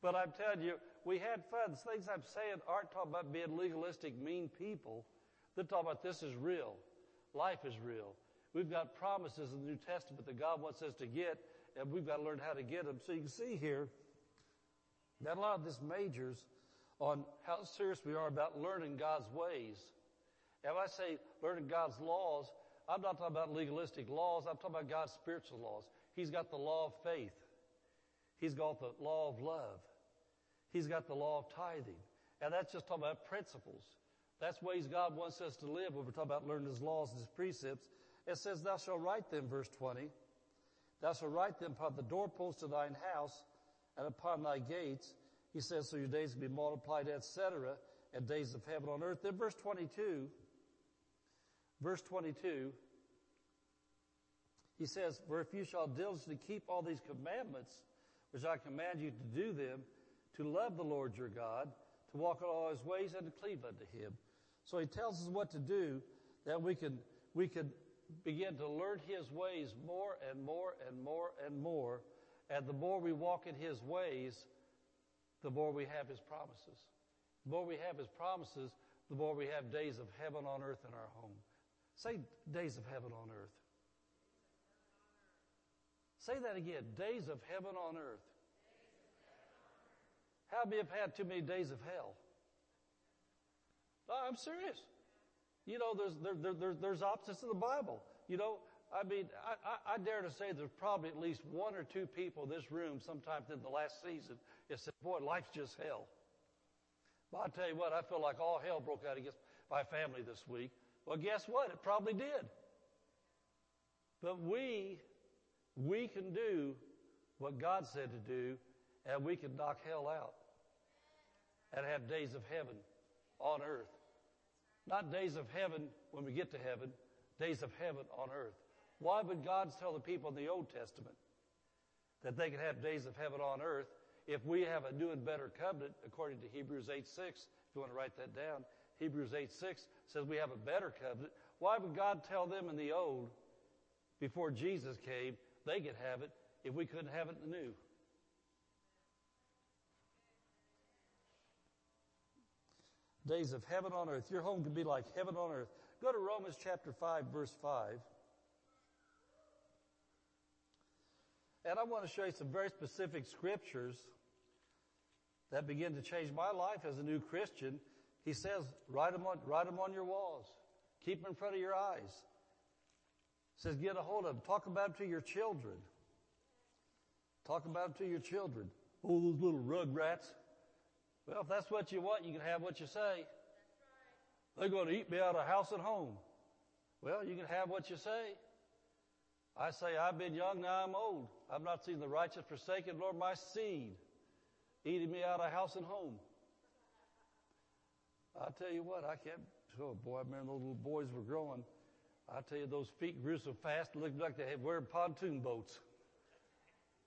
but I'm telling you, we had fun. The things I'm saying aren't talking about being legalistic, mean people. They're talking about this is real. Life is real. We've got promises in the New Testament that God wants us to get, and we've got to learn how to get them. So you can see here that a lot of this majors on how serious we are about learning God's ways. And when I say learning God's laws, I'm not talking about legalistic laws. I'm talking about God's spiritual laws. He's got the law of faith. He's got the law of love. He's got the law of tithing. And that's just talking about principles. That's ways God wants us to live when we're talking about learning His laws and His precepts. It says, Thou shalt write them, verse 20. Thou shalt write them upon the doorposts of thine house and upon thy gates. He says, so your days will be multiplied, etc., and days of heaven on earth. Then verse 22, verse 22, he says, For if you shall diligently keep all these commandments, which I command you to do them, to love the Lord your God, to walk in all his ways, and to cleave unto him. So he tells us what to do that we can, we can begin to learn his ways more and more and more and more. And the more we walk in his ways, the more we have his promises. The more we have his promises, the more we have days of heaven on earth in our home. Say days of heaven on earth. Say that again. Days of heaven on earth. How many have had too many days of hell? No, I'm serious. You know, there's, there, there, there's opposites in the Bible. You know, I mean, I, I, I, dare to say there's probably at least one or two people in this room sometime in the last season that said, boy, life's just hell. But I tell you what, I feel like all hell broke out against my family this week. Well, guess what? It probably did. But we, we can do what God said to do, and we can knock hell out and have days of heaven on earth. Not days of heaven when we get to heaven, days of heaven on earth. Why would God tell the people in the Old Testament that they could have days of heaven on earth if we have a new and better covenant according to Hebrews 8 6? If you want to write that down, Hebrews 8 6 says we have a better covenant. Why would God tell them in the old before Jesus came they could have it if we couldn't have it in the new? Days of heaven on earth. Your home can be like heaven on earth. Go to Romans chapter 5, verse 5. And I want to show you some very specific scriptures that begin to change my life as a new Christian. He says, write them on, write them on your walls. Keep them in front of your eyes. He says, get a hold of them. Talk about them to your children. Talk about them to your children. Oh, those little rug rats. Well, if that's what you want, you can have what you say. They're going to eat me out of house and home. Well, you can have what you say. I say, I've been young, now I'm old. I've not seen the righteous forsaken, nor my seed eating me out of house and home. I tell you what, I can't, oh boy, remember those little boys were growing. I tell you, those feet grew so fast, it looked like they had wearing pontoon boats.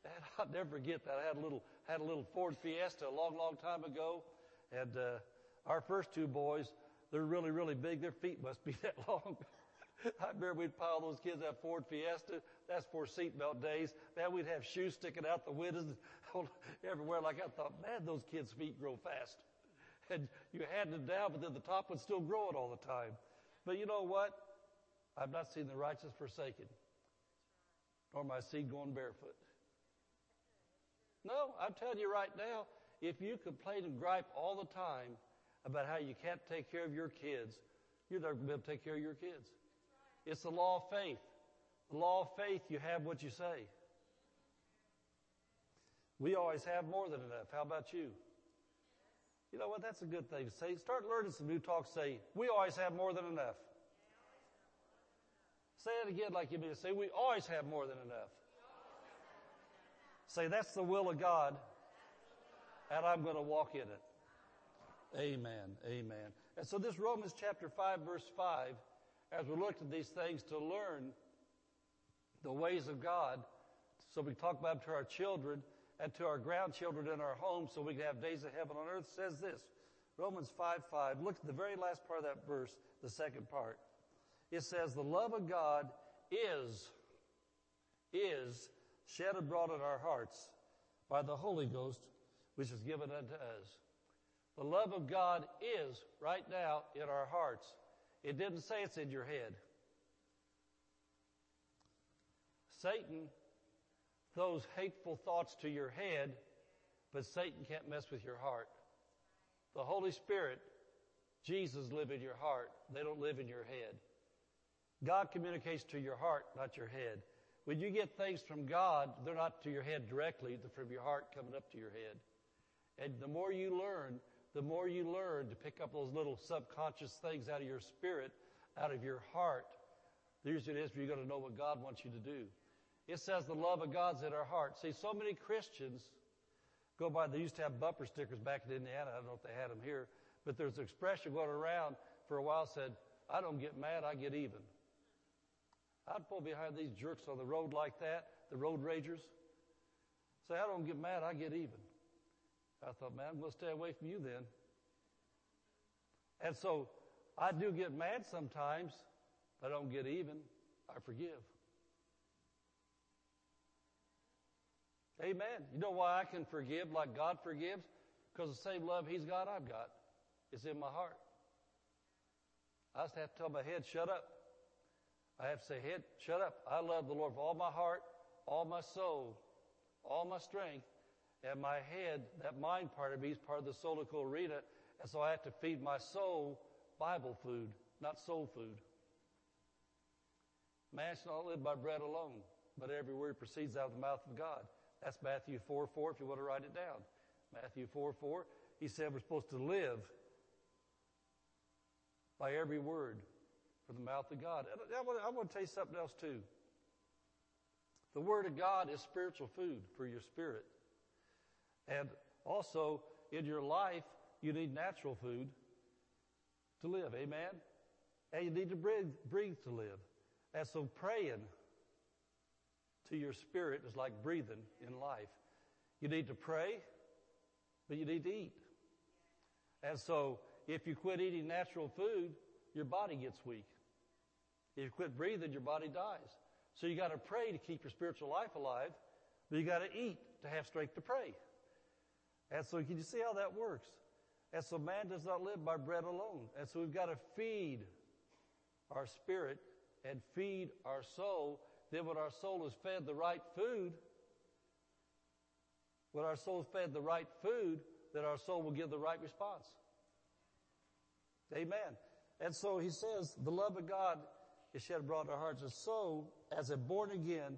And I'll never forget that. I had a little, had a little Ford Fiesta a long, long time ago. And, uh, our first two boys, they're really, really big. Their feet must be that long. I remember we'd pile those kids that Ford Fiesta. That's for seatbelt days. Man, we'd have shoes sticking out the windows everywhere. Like I thought, man, those kids' feet grow fast. And you had them down, but then the top would still grow it all the time. But you know what? I've not seen the righteous forsaken, nor my seed going barefoot. No, I'm telling you right now, if you complain and gripe all the time about how you can't take care of your kids, you're never going to be able to take care of your kids. It's the law of faith. The law of faith, you have what you say. We always have more than enough. How about you? You know what? That's a good thing to say. Start learning some new talk. Say, we always have more than enough. Say it again like you mean to say, we always have more than enough. Say, that's the will of God, and I'm going to walk in it. Amen. Amen. And so this Romans chapter 5 verse 5, as we looked at these things to learn the ways of God, so we talk about them to our children and to our grandchildren in our homes so we can have days of heaven on earth, says this. Romans 5 5. Look at the very last part of that verse, the second part. It says, the love of God is, is shed abroad in our hearts by the Holy Ghost, which is given unto us. The love of God is right now in our hearts. It didn't say it's in your head. Satan throws hateful thoughts to your head, but Satan can't mess with your heart. The Holy Spirit, Jesus live in your heart. They don't live in your head. God communicates to your heart, not your head. When you get things from God, they're not to your head directly, they're from your heart coming up to your head. And the more you learn, the more you learn to pick up those little subconscious things out of your spirit, out of your heart, the easier it is for you to know what God wants you to do. It says the love of God's in our heart. See, so many Christians go by, they used to have bumper stickers back in Indiana. I don't know if they had them here, but there's an expression going around for a while said, I don't get mad, I get even. I'd pull behind these jerks on the road like that, the road ragers. Say, I don't get mad, I get even. I thought, man, I'm going to stay away from you then. And so I do get mad sometimes, but I don't get even. I forgive. Amen. You know why I can forgive like God forgives? Because the same love He's got, I've got. It's in my heart. I just have to tell my head, shut up. I have to say, head, shut up. I love the Lord with all my heart, all my soul, all my strength, and my head, that mind part of me is part of the soulical arena, and so I have to feed my soul Bible food, not soul food. Man shall not live by bread alone, but every word proceeds out of the mouth of God. That's Matthew 4 4, if you want to write it down. Matthew 4 4. He said we're supposed to live by every word from the mouth of God. And I want, I want to tell you something else too. The Word of God is spiritual food for your spirit. And also, in your life, you need natural food to live. Amen? And you need to breathe, breathe to live. And so praying to your spirit is like breathing in life. You need to pray, but you need to eat. And so if you quit eating natural food, your body gets weak. If you quit breathing, your body dies. So you got to pray to keep your spiritual life alive, but you got to eat to have strength to pray. And so can you see how that works? And so man does not live by bread alone. And so we've got to feed our spirit and feed our soul. Then when our soul is fed the right food, when our soul is fed the right food, then our soul will give the right response. Amen. And so he says, the love of God is shed abroad in our hearts. And so, as a born again,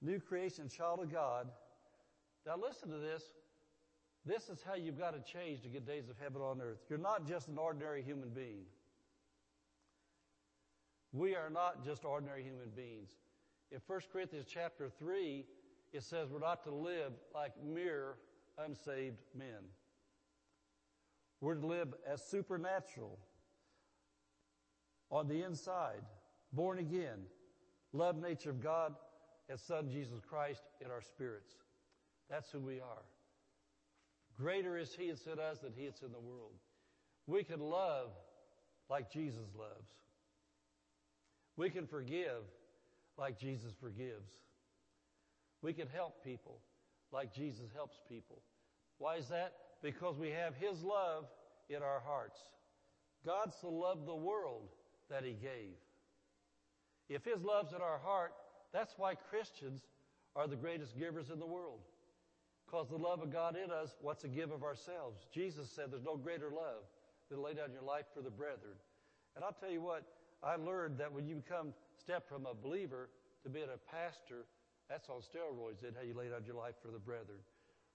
new creation child of God, now listen to this. This is how you've got to change to get days of heaven on earth. You're not just an ordinary human being. We are not just ordinary human beings. In 1 Corinthians chapter 3, it says we're not to live like mere unsaved men. We're to live as supernatural on the inside. Born again, love nature of God and Son Jesus Christ in our spirits. That's who we are. Greater is He that's in us than He that's in the world. We can love like Jesus loves. We can forgive like Jesus forgives. We can help people like Jesus helps people. Why is that? Because we have His love in our hearts. God so loved the world that He gave. If His love's in our heart, that's why Christians are the greatest givers in the world. Because the love of God in us what's a give of ourselves. Jesus said there's no greater love than to lay down your life for the brethren. And I'll tell you what, I learned that when you become, step from a believer to being a pastor, that's on steroids, in how you lay down your life for the brethren.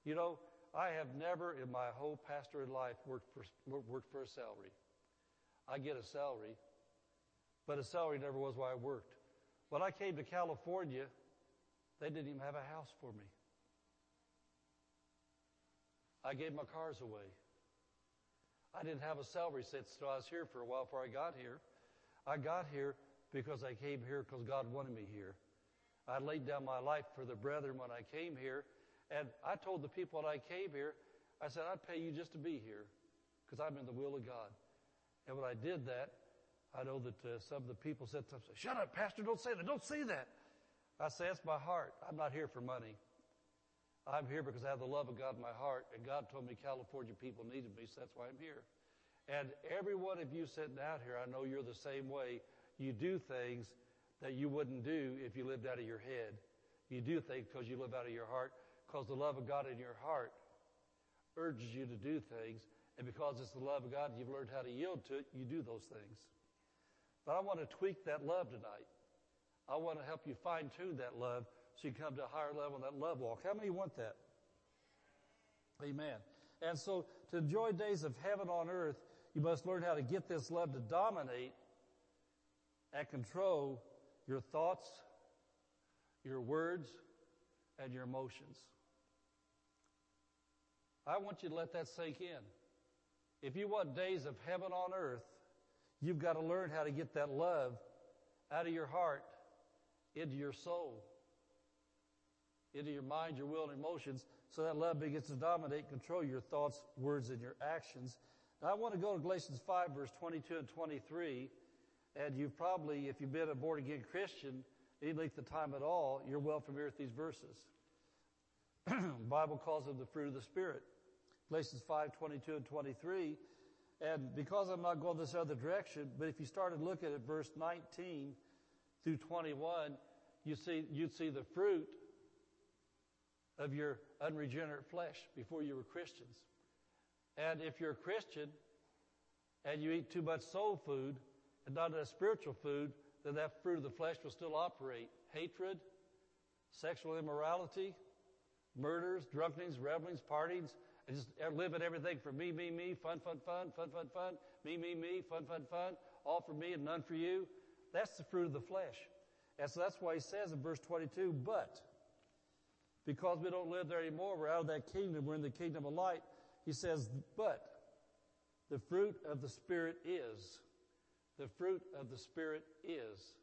You know, I have never in my whole pastoral life worked for, worked for a salary. I get a salary, but a salary never was why I worked. When I came to California, they didn't even have a house for me. I gave my cars away. I didn't have a salary since so I was here for a while before I got here. I got here because I came here because God wanted me here. I laid down my life for the brethren when I came here, and I told the people when I came here, I said, I'd pay you just to be here because I'm in the will of God. And when I did that, I know that uh, some of the people said, Shut up, Pastor, don't say that, don't say that. I say, That's my heart. I'm not here for money. I'm here because I have the love of God in my heart, and God told me California people needed me, so that's why I'm here. And every one of you sitting out here, I know you're the same way. You do things that you wouldn't do if you lived out of your head. You do things because you live out of your heart, because the love of God in your heart urges you to do things, and because it's the love of God, you've learned how to yield to it, you do those things. But I want to tweak that love tonight. I want to help you fine tune that love so you come to a higher level in that love walk. How many want that? Amen. And so to enjoy days of heaven on earth, you must learn how to get this love to dominate and control your thoughts, your words, and your emotions. I want you to let that sink in. If you want days of heaven on earth, you've got to learn how to get that love out of your heart into your soul into your mind, your will, and emotions, so that love begins to dominate, control your thoughts, words, and your actions. Now, I want to go to Galatians 5, verse 22 and 23. And you've probably, if you've been a born again Christian any length of time at all, you're well familiar with these verses. the Bible calls them the fruit of the Spirit. Galatians 5, 22 and 23. And because I'm not going this other direction, but if you started looking at verse 19 through 21, you see, you'd see the fruit of your unregenerate flesh before you were Christians. And if you're a Christian and you eat too much soul food and not enough spiritual food, then that fruit of the flesh will still operate. Hatred, sexual immorality, murders, drunkenness, revelings, partings, just living everything for me, me, me, fun, fun, fun, fun, fun, fun, me, me, me, fun, fun, fun, all for me and none for you. That's the fruit of the flesh. And so that's why he says in verse 22, but because we don't live there anymore, we're out of that kingdom, we're in the kingdom of light. He says, but the fruit of the Spirit is. The fruit of the Spirit is.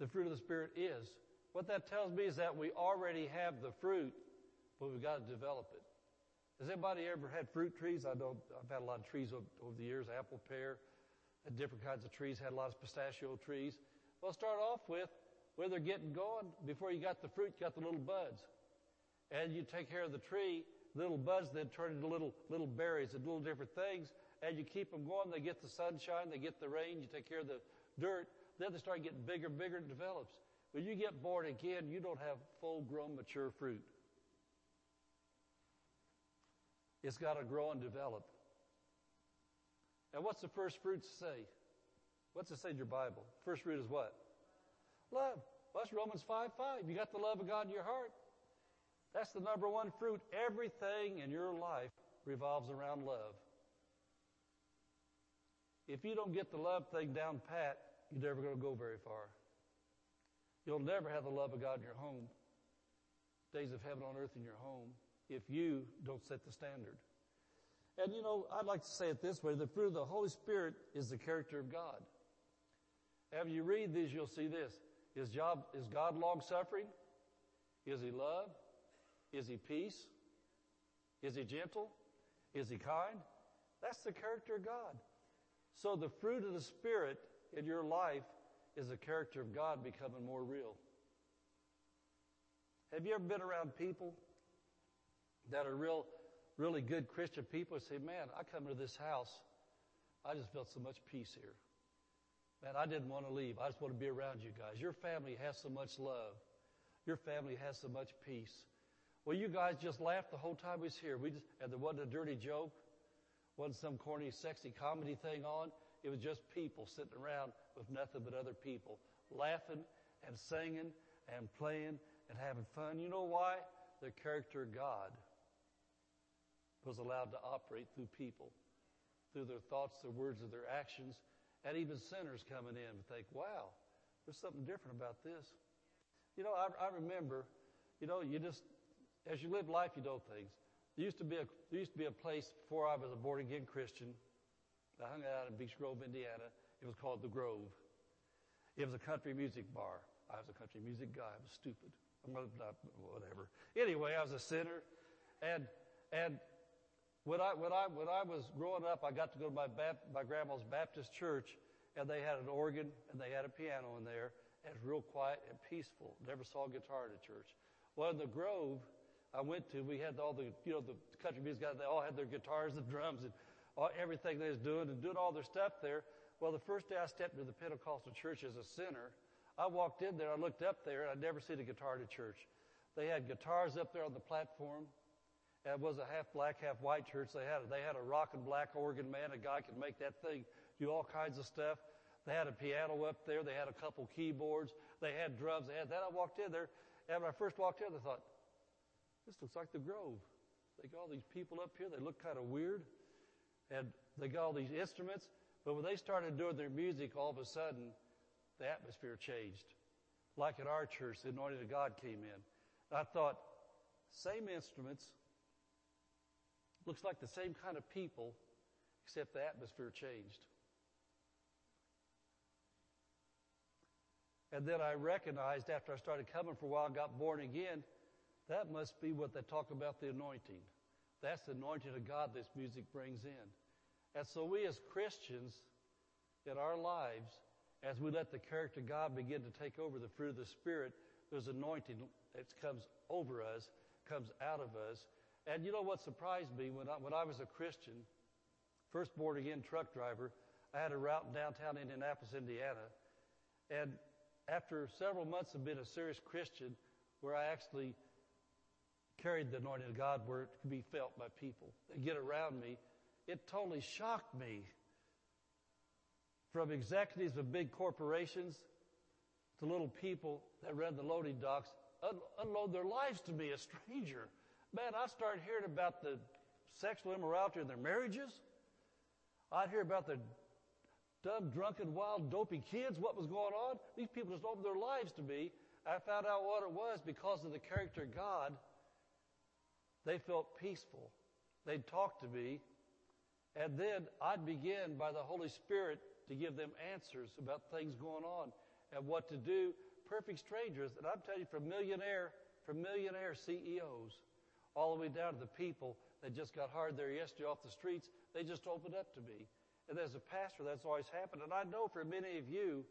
The fruit of the Spirit is. What that tells me is that we already have the fruit, but we've got to develop it. Has anybody ever had fruit trees? I know I've had a lot of trees over, the years, apple, pear, different kinds of trees, had a lot of pistachio trees. Well, start off with where they're getting going, before you got the fruit, you got the little buds. And you take care of the tree, little buds then turn into little, little berries and little different things. And you keep them going, they get the sunshine, they get the rain, you take care of the dirt. Then they start getting bigger and bigger and develops. When you get born again, you don't have full grown mature fruit. It's got to grow and develop. And what's the first fruit say? What's it say in your Bible? First fruit is what? Love. Well, that's Romans 5 5. You got the love of God in your heart. That's the number one fruit. Everything in your life revolves around love. If you don't get the love thing down pat, you're never going to go very far. You'll never have the love of God in your home, days of heaven on earth in your home, if you don't set the standard. And you know, I'd like to say it this way the fruit of the Holy Spirit is the character of God. As you read these, you'll see this. Is, job, is God long suffering? Is he love? Is he peace? Is he gentle? Is he kind? That's the character of God. So the fruit of the Spirit in your life is the character of God becoming more real. Have you ever been around people that are real, really good Christian people say, man, I come to this house, I just felt so much peace here. Man, I didn't want to leave. I just want to be around you guys. Your family has so much love. Your family has so much peace. Well, you guys just laughed the whole time we was here. We just, and there wasn't a dirty joke, wasn't some corny, sexy comedy thing on. It was just people sitting around with nothing but other people, laughing and singing and playing and having fun. You know why? The character of God was allowed to operate through people, through their thoughts, their words, and their actions, and even sinners coming in and think, wow, there's something different about this. You know, I, I remember, you know, you just, as you live life, you know things. There used to be a, there used to be a place before I was a born again Christian. I hung out in Beech Grove, Indiana. It was called The Grove. It was a country music bar. I was a country music guy. I was stupid. I'm not, whatever. Anyway, I was a sinner, and and when I when I when I was growing up, I got to go to my Bap- my grandma's Baptist church, and they had an organ and they had a piano in there, and it was real quiet and peaceful. Never saw a guitar in the church. Well, in the Grove, I went to, we had all the you know the country music guys. They all had their guitars and drums and all, everything they was doing and doing all their stuff there. Well, the first day I stepped into the Pentecostal church as a sinner, I walked in there, I looked up there, and I'd never seen a guitar at a church. They had guitars up there on the platform. It was a half black, half white church. They had they had a rock and black organ man, a guy could make that thing do all kinds of stuff. They had a piano up there. They had a couple keyboards. They had drums. They had that. I walked in there, and when I first walked in, I thought, this looks like the Grove. They got all these people up here. They look kind of weird, and they got all these instruments. But when they started doing their music, all of a sudden, the atmosphere changed. Like at our church, the anointing of God came in. I thought, same instruments, looks like the same kind of people, except the atmosphere changed. And then I recognized after I started coming for a while, got born again, that must be what they talk about the anointing. That's the anointing of God this music brings in. And so we as Christians in our lives, as we let the character of God begin to take over the fruit of the Spirit, there's anointing that comes over us, comes out of us. And you know what surprised me when I, when I was a Christian, first born again truck driver, I had a route in downtown Indianapolis, Indiana. And after several months of being a serious Christian, where I actually carried the anointing of God where it could be felt by people and get around me, it totally shocked me. From executives of big corporations to little people that run the loading docks, un- unload their lives to me, a stranger. Man, I started hearing about the sexual immorality in their marriages. I'd hear about the dumb, drunken, wild, dopey kids, what was going on. These people just opened their lives to me. I found out what it was because of the character of God. They felt peaceful. They'd talk to me. And then I'd begin by the Holy Spirit to give them answers about things going on and what to do. Perfect strangers. And I'm telling you, from millionaire, from millionaire CEOs, all the way down to the people that just got hired there yesterday off the streets, they just opened up to me. And as a pastor, that's always happened. And I know for many of you,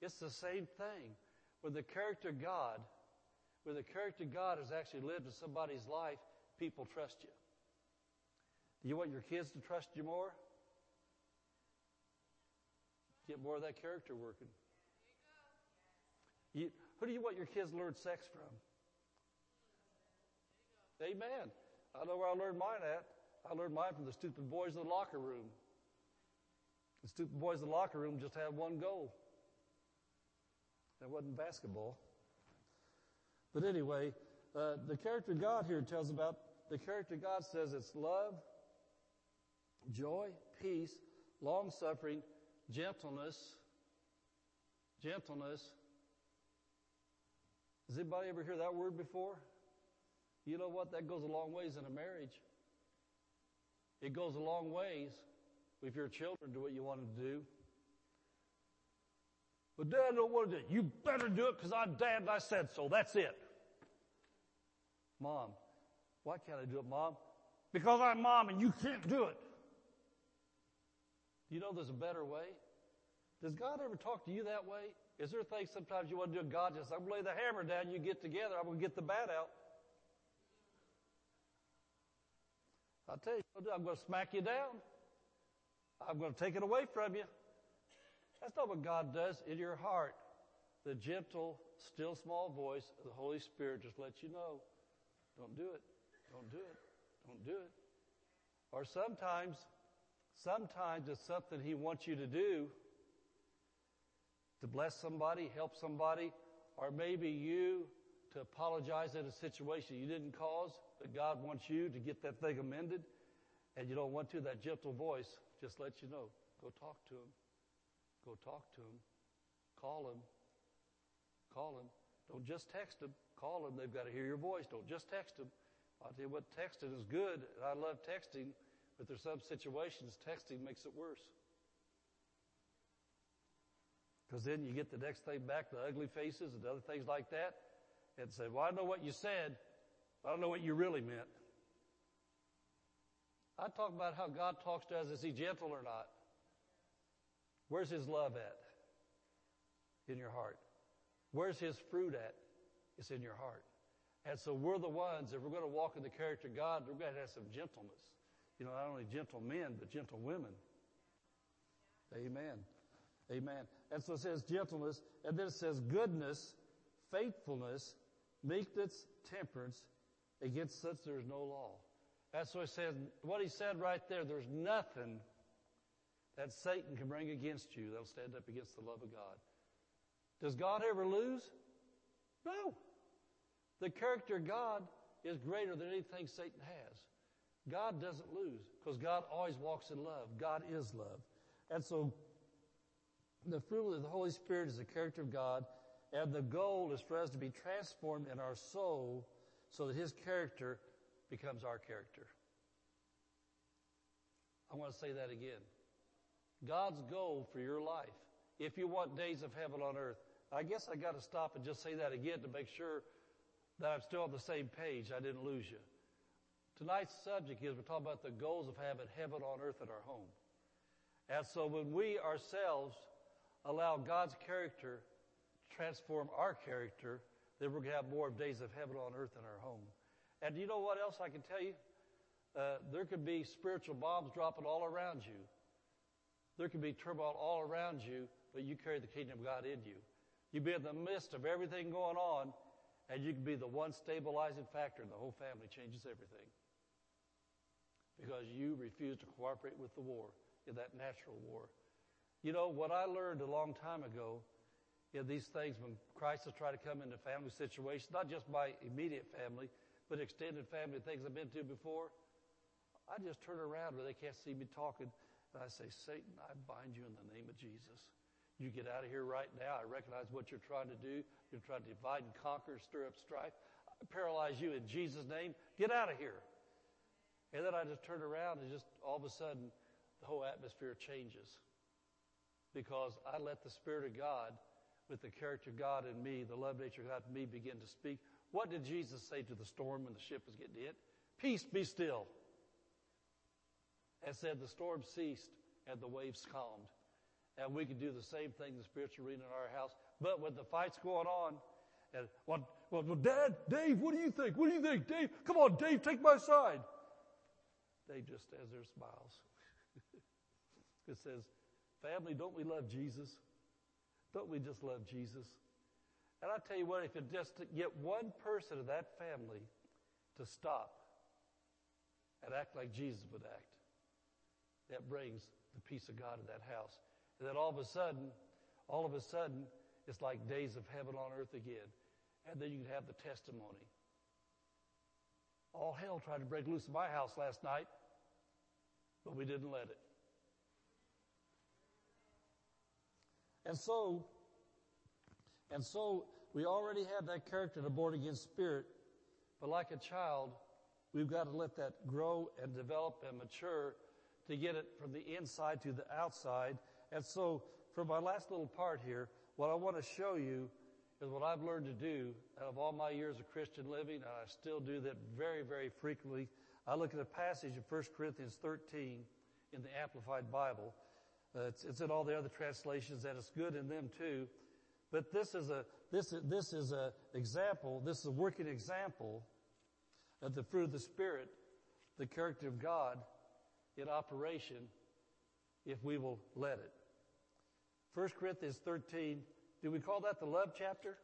it's the same thing. When the character God, when the character God has actually lived in somebody's life, people trust you. Do you want your kids to trust you more? Get more of that character working. You, who do you want your kids to learn sex from? Amen. I know where I learned mine at. I learned mine from the stupid boys in the locker room. The stupid boys in the locker room just had one goal. That wasn't basketball. But anyway, uh, the character God here tells about the character God says it's love, joy, peace, long suffering, gentleness. Gentleness. Has anybody ever heard that word before? You know what? That goes a long ways in a marriage. It goes a long ways if your children do what you want them to do. But dad don't want to do it. You better do it because I'm dad and I said so. That's it. Mom, why can't I do it, mom? Because I'm mom and you can't do it. Do you know there's a better way? Does God ever talk to you that way? Is there things sometimes you want to do? God just, I'm going to lay the hammer down, you get together, I'm going to get the bat out. I'll tell you, I'm going to smack you down. I'm going to take it away from you. That's not what God does in your heart. The gentle, still small voice of the Holy Spirit just lets you know, don't do it, don't do it, don't do it. Or sometimes, sometimes it's something He wants you to do to bless somebody, help somebody, or maybe you to apologize in a situation you didn't cause, God wants you to get that thing amended, and you don't want to, that gentle voice just lets you know. Go talk to him. Go talk to him. Call him. Call him. Don't just text him. Call him. They've got to hear your voice. Don't just text him. I'll tell you what, texting is good. I love texting, but there's some situations texting makes it worse. Because then you get the next thing back, the ugly faces and other things like that, and say, Well, I know what you said, I don't know what you really meant. I talk about how God talks to us. Is he gentle or not? Where's his love at? In your heart. Where's his fruit at? It's in your heart. And so we're the ones, if we're going to walk in the character of God, we're going to have some gentleness. You know, not only gentle men, but gentle women. Amen. Amen. And so it says gentleness, and then it says goodness, faithfulness, meekness, temperance. Against such there is no law. That's what he said. What he said right there, there's nothing that Satan can bring against you that'll stand up against the love of God. Does God ever lose? No. The character of God is greater than anything Satan has. God doesn't lose because God always walks in love. God is love. And so the fruit of the Holy Spirit is the character of God, and the goal is for us to be transformed in our soul so that His character becomes our character. I want to say that again. God's goal for your life, if you want days of heaven on earth, I guess I got to stop and just say that again to make sure that I'm still on the same page. I didn't lose you. Tonight's subject is we're talking about the goals of having heaven on earth in our home. And so when we ourselves allow God's character to transform our character, then we're going to have more days of heaven on earth in our home. And you know what else I can tell you? Uh, there could be spiritual bombs dropping all around you. There could be turmoil all around you, but you carry the kingdom of God in you. You'd be in the midst of everything going on, and you can be the one stabilizing factor, and the whole family changes everything. Because you refuse to cooperate with the war, in that natural war. You know, what I learned a long time ago in these things when Christ has tried to come into family situations, not just my immediate family, but extended family things I've been to before, I just turn around where they can't see me talking, and I say, Satan, I bind you in the name of Jesus. You get out of here right now. I recognize what you're trying to do. You're trying to divide and conquer, stir up strife. I paralyze you in Jesus' name. Get out of here. And then I just turn around and just all of a sudden the whole atmosphere changes. Because I let the Spirit of God, with the character of God in me, the love nature of God in me, begin to speak. What did Jesus say to the storm when the ship was getting hit? Peace, be still. And said the storm ceased and the waves calmed. And we can do the same thing in the spiritual arena in our house. But when the fight's going on, and well, well, well, Dad, Dave, what do you think? What do you think, Dave? Come on, Dave, take my side. Dave just stands there, smiles. it says, "Family, don't we love Jesus? Don't we just love Jesus?" And I tell you what, if you just get one person of that family to stop and act like Jesus would act, that brings the peace of God in that house. And then all of a sudden, all of a sudden, it's like days of heaven on earth again. And then you can have the testimony. All hell tried to break loose in my house last night, but we didn't let it. And so, and so we already have that character a born again spirit, but like a child, we've got to let that grow and develop and mature to get it from the inside to the outside. And so, for my last little part here, what I want to show you is what I've learned to do out of all my years of Christian living, and I still do that very, very frequently. I look at a passage in 1 Corinthians 13 in the Amplified Bible. Uh, it's, it's in all the other translations, and it's good in them too. But this is a this is, this is a example. This is a working example of the fruit of the Spirit, the character of God, in operation, if we will let it. 1 Corinthians 13. Do we call that the love chapter?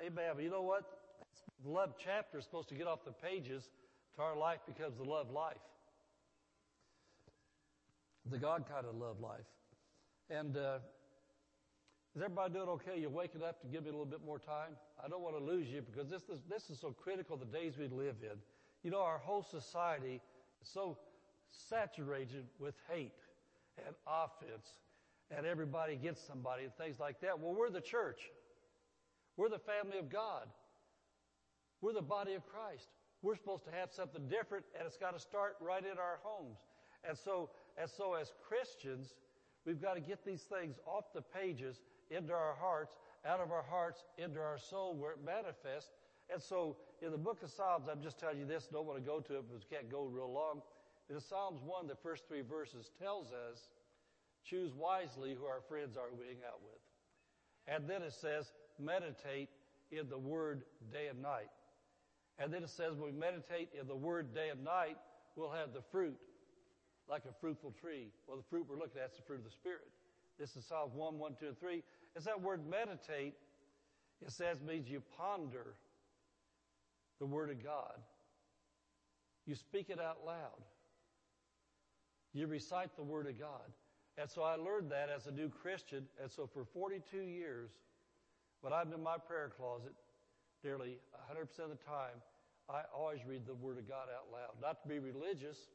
Amen. But you know what? The love chapter is supposed to get off the pages to our life becomes the love life. The God kind of love life. And uh, is everybody doing okay? You waking up to give me a little bit more time? I don't want to lose you because this, this, this is so critical the days we live in. You know, our whole society is so saturated with hate and offense and everybody gets somebody and things like that. Well, we're the church. We're the family of God. We're the body of Christ. We're supposed to have something different and it's got to start right in our homes. And so, and so as Christians, we've got to get these things off the pages into our hearts, out of our hearts, into our soul where it manifests. And so in the book of Psalms, I'm just telling you this, don't want to go to it because we can't go real long. In Psalms 1, the first three verses tells us, choose wisely who our friends are we hang out with. And then it says, meditate in the word day and night. And then it says, when we meditate in the word day and night, we'll have the fruit like a fruitful tree. Well, the fruit we're looking at is the fruit of the Spirit. This is Psalm 1, 1, 2, and 3. It's that word meditate. It says means you ponder the Word of God. You speak it out loud. You recite the Word of God. And so I learned that as a new Christian. And so for 42 years, when I'm in my prayer closet, nearly 100% of the time, I always read the Word of God out loud. Not to be religious,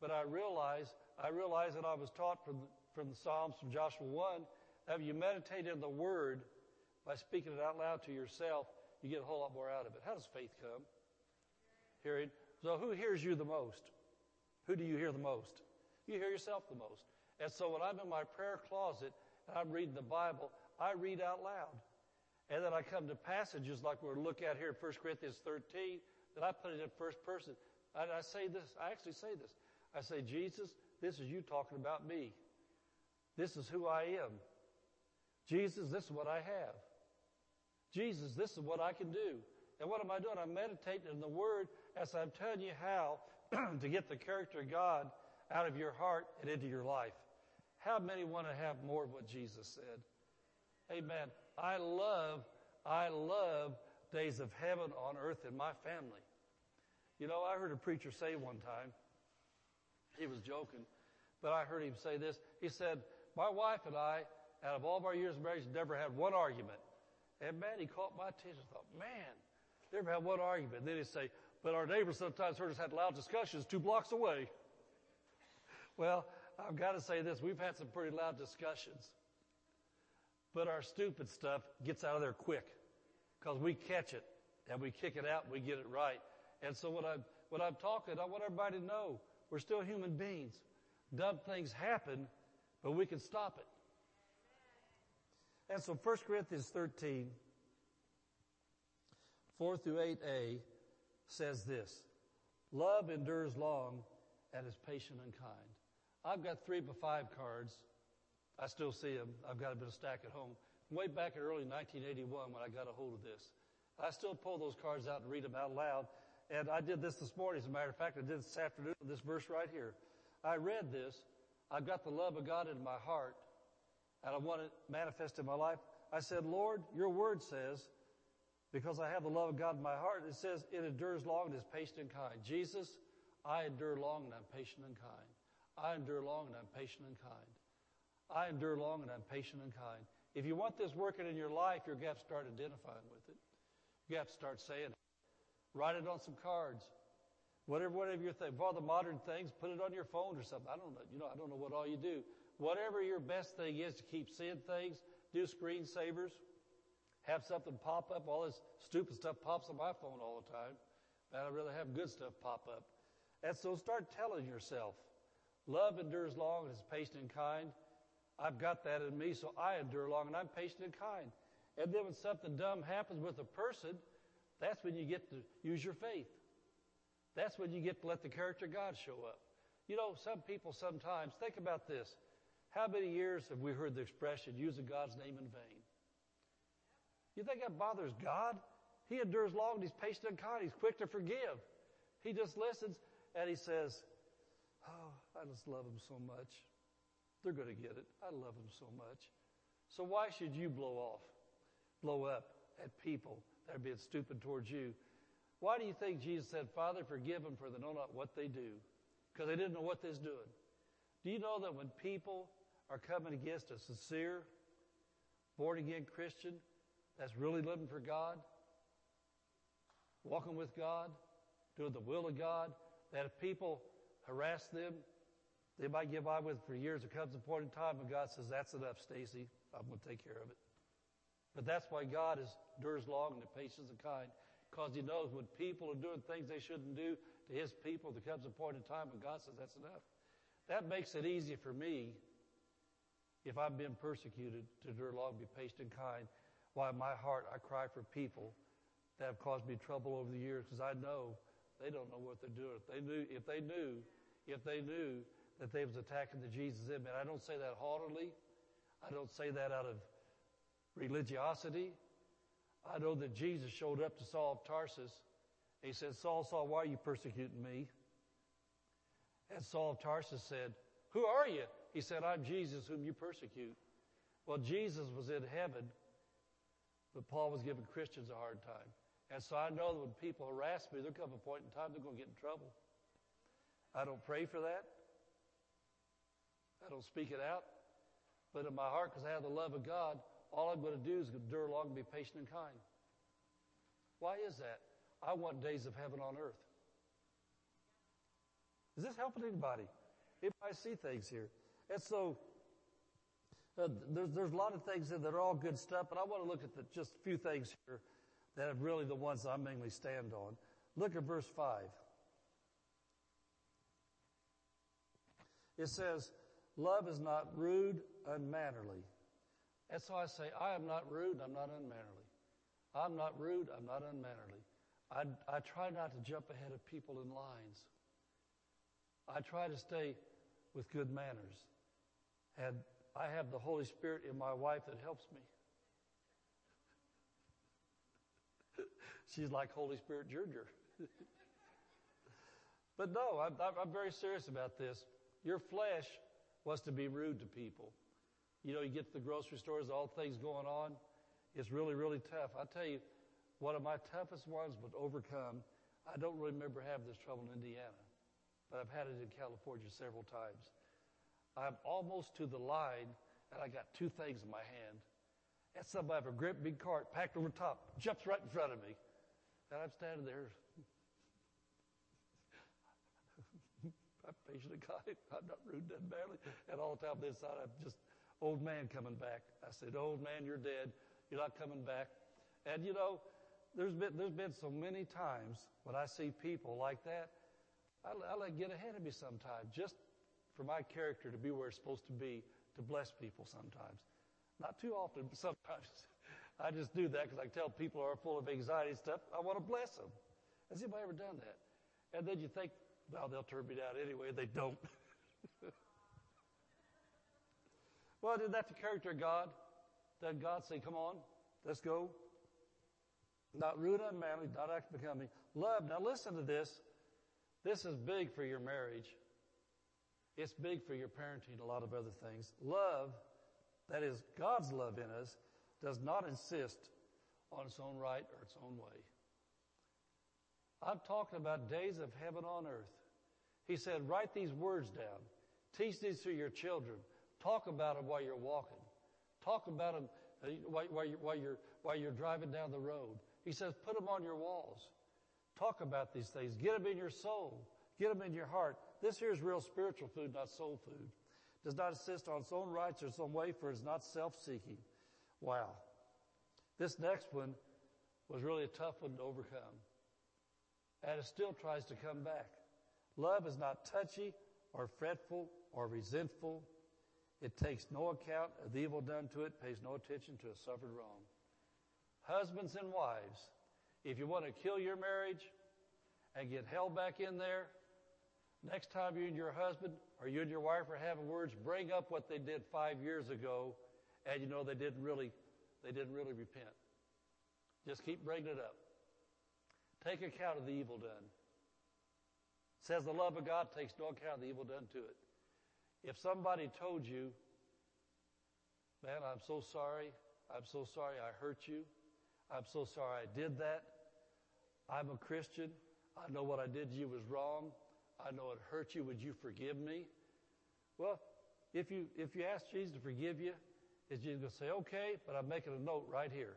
but I realize, I realize that I was taught from from the Psalms from Joshua 1, have you meditate in the Word by speaking it out loud to yourself, you get a whole lot more out of it. How does faith come? Hearing. So who hears you the most? Who do you hear the most? You hear yourself the most. And so when I'm in my prayer closet and I'm reading the Bible, I read out loud. And then I come to passages like we're look at here in 1 Corinthians 13, that I put it in first person. And I say this, I actually say this. I say, Jesus, this is you talking about me. This is who I am. Jesus, this is what I have. Jesus, this is what I can do. And what am I doing? I'm meditating in the Word as I'm telling you how to get the character of God out of your heart and into your life. How many want to have more of what Jesus said? Amen. I love, I love days of heaven on earth in my family. You know, I heard a preacher say one time, he was joking, but I heard him say this. He said, my wife and I, out of all of our years of marriage, never had one argument. And man, he caught my attention. I thought, man, never had one argument. And then he'd say, but our neighbors sometimes heard us had loud discussions two blocks away. Well, I've got to say this. We've had some pretty loud discussions. But our stupid stuff gets out of there quick because we catch it and we kick it out and we get it right. And so when I'm, when I'm talking, I want everybody to know we're still human beings. Dumb things happen, but we can stop it. And so 1 Corinthians 13, 4 through 8a says this, Love endures long and is patient and kind. I've got three by five cards. I still see them. I've got a bit of stack at home. Way back in early 1981 when I got a hold of this. I still pull those cards out and read them out loud. And I did this this morning, as a matter of fact. I did this afternoon, this verse right here. I read this I've got the love of God in my heart and I want it manifest in my life. I said, Lord, your word says, because I have the love of God in my heart, it says it endures long and is patient and kind. Jesus, I endure long and I'm patient and kind. I endure long and I'm patient and kind. I endure long and I'm patient and kind. If you want this working in your life, you're going to have to start identifying with it. You have to start saying it. Write it on some cards. Whatever, whatever your thing. For all the modern things, put it on your phone or something. I don't know. You know, I don't know what all you do. Whatever your best thing is to keep seeing things, do screensavers. Have something pop up. All this stupid stuff pops on my phone all the time. But I'd rather have good stuff pop up. And so start telling yourself, love endures long and is patient and kind. I've got that in me, so I endure long, and I'm patient and kind. And then when something dumb happens with a person, that's when you get to use your faith. That's when you get to let the character of God show up. You know, some people sometimes, think about this. How many years have we heard the expression, using God's name in vain? You think that bothers God? He endures long and he's patient and kind. He's quick to forgive. He just listens and he says, Oh, I just love them so much. They're going to get it. I love them so much. So why should you blow off, blow up at people that are being stupid towards you? Why do you think Jesus said, Father, forgive them for they know not what they do? Because they didn't know what they was doing. Do you know that when people are coming against a sincere, born again Christian that's really living for God, walking with God, doing the will of God, that if people harass them, they might get by with it for years. There comes a point in time when God says, That's enough, Stacy. I'm going to take care of it. But that's why God is, endures long and patient and kind, because He knows when people are doing things they shouldn't do to His people, there comes a point in time when God says, That's enough. That makes it easy for me if I'm being persecuted to endure long, be patient and kind. Why my heart, I cry for people that have caused me trouble over the years because I know they don't know what they're doing. If they knew, if they knew, if they knew that they was attacking the Jesus in me. And I don't say that haughtily. I don't say that out of religiosity. I know that Jesus showed up to Saul of Tarsus. He said, Saul, Saul, why are you persecuting me? And Saul of Tarsus said, Who are you? He said, I'm Jesus whom you persecute. Well, Jesus was in heaven, but Paul was giving Christians a hard time. And so I know that when people harass me, there'll come a point in time they're going to get in trouble. I don't pray for that. I don't speak it out. But in my heart, because I have the love of God, all I'm going to do is endure long and be patient and kind. Why is that? I want days of heaven on earth. Is this helping anybody? I see things here. And so, uh, there's, there's a lot of things that are all good stuff, but I want to look at the, just a few things here that are really the ones I mainly stand on. Look at verse 5. It says, Love is not rude, unmannerly. And so I say, I am not rude, I'm not unmannerly. I'm not rude, I'm not unmannerly. I, I try not to jump ahead of people in lines. I try to stay with good manners. And I have the Holy Spirit in my wife that helps me. She's like Holy Spirit Ginger. but no, I'm, I'm very serious about this. Your flesh was to be rude to people. You know, you get to the grocery stores, all things going on. It's really, really tough. I tell you, one of my toughest ones would overcome. I don't really remember having this trouble in Indiana, but I've had it in California several times. I'm almost to the line, and I got two things in my hand. And somebody with a great big cart packed over top jumps right in front of me. And I'm standing there I'm patient and kind. I'm not rude and badly. And all the time this I'm just old man coming back. I said, old man, you're dead. You're not coming back. And you know, there's been, there's been so many times when I see people like that, I, I let get ahead of me sometimes just for my character to be where it's supposed to be to bless people sometimes. Not too often, but sometimes I just do that because I tell people are full of anxiety and stuff, I want to bless them. Has anybody ever done that? And then you think, well, they'll turn me down anyway. They don't. well, isn't that the character of God? Does God say, come on, let's go? Not rude, unmanly, not act becoming. Love. Now listen to this. This is big for your marriage. It's big for your parenting, and a lot of other things. Love, that is God's love in us, does not insist on its own right or its own way. I'm talking about days of heaven on earth. He said, write these words down. Teach these to your children. Talk about them while you're walking. Talk about them uh, while, you're, while, you're, while you're driving down the road. He says, put them on your walls. Talk about these things. Get them in your soul. Get them in your heart. This here is real spiritual food, not soul food. Does not insist on its own rights or its own way, for it is not self-seeking. Wow. This next one was really a tough one to overcome. And it still tries to come back. Love is not touchy or fretful or resentful. It takes no account of the evil done to it, pays no attention to a suffered wrong. Husbands and wives, if you want to kill your marriage and get held back in there, next time you and your husband or you and your wife are having words, bring up what they did five years ago, and you know they didn't really, they didn't really repent. Just keep bringing it up. Take account of the evil done. It says the love of God takes no account of the evil done to it. If somebody told you, man, I'm so sorry, I'm so sorry I hurt you, I'm so sorry I did that, I'm a Christian, I know what I did to you was wrong, I know it hurt you, would you forgive me? Well, if you, if you ask Jesus to forgive you, is Jesus going to say, okay, but I'm making a note right here.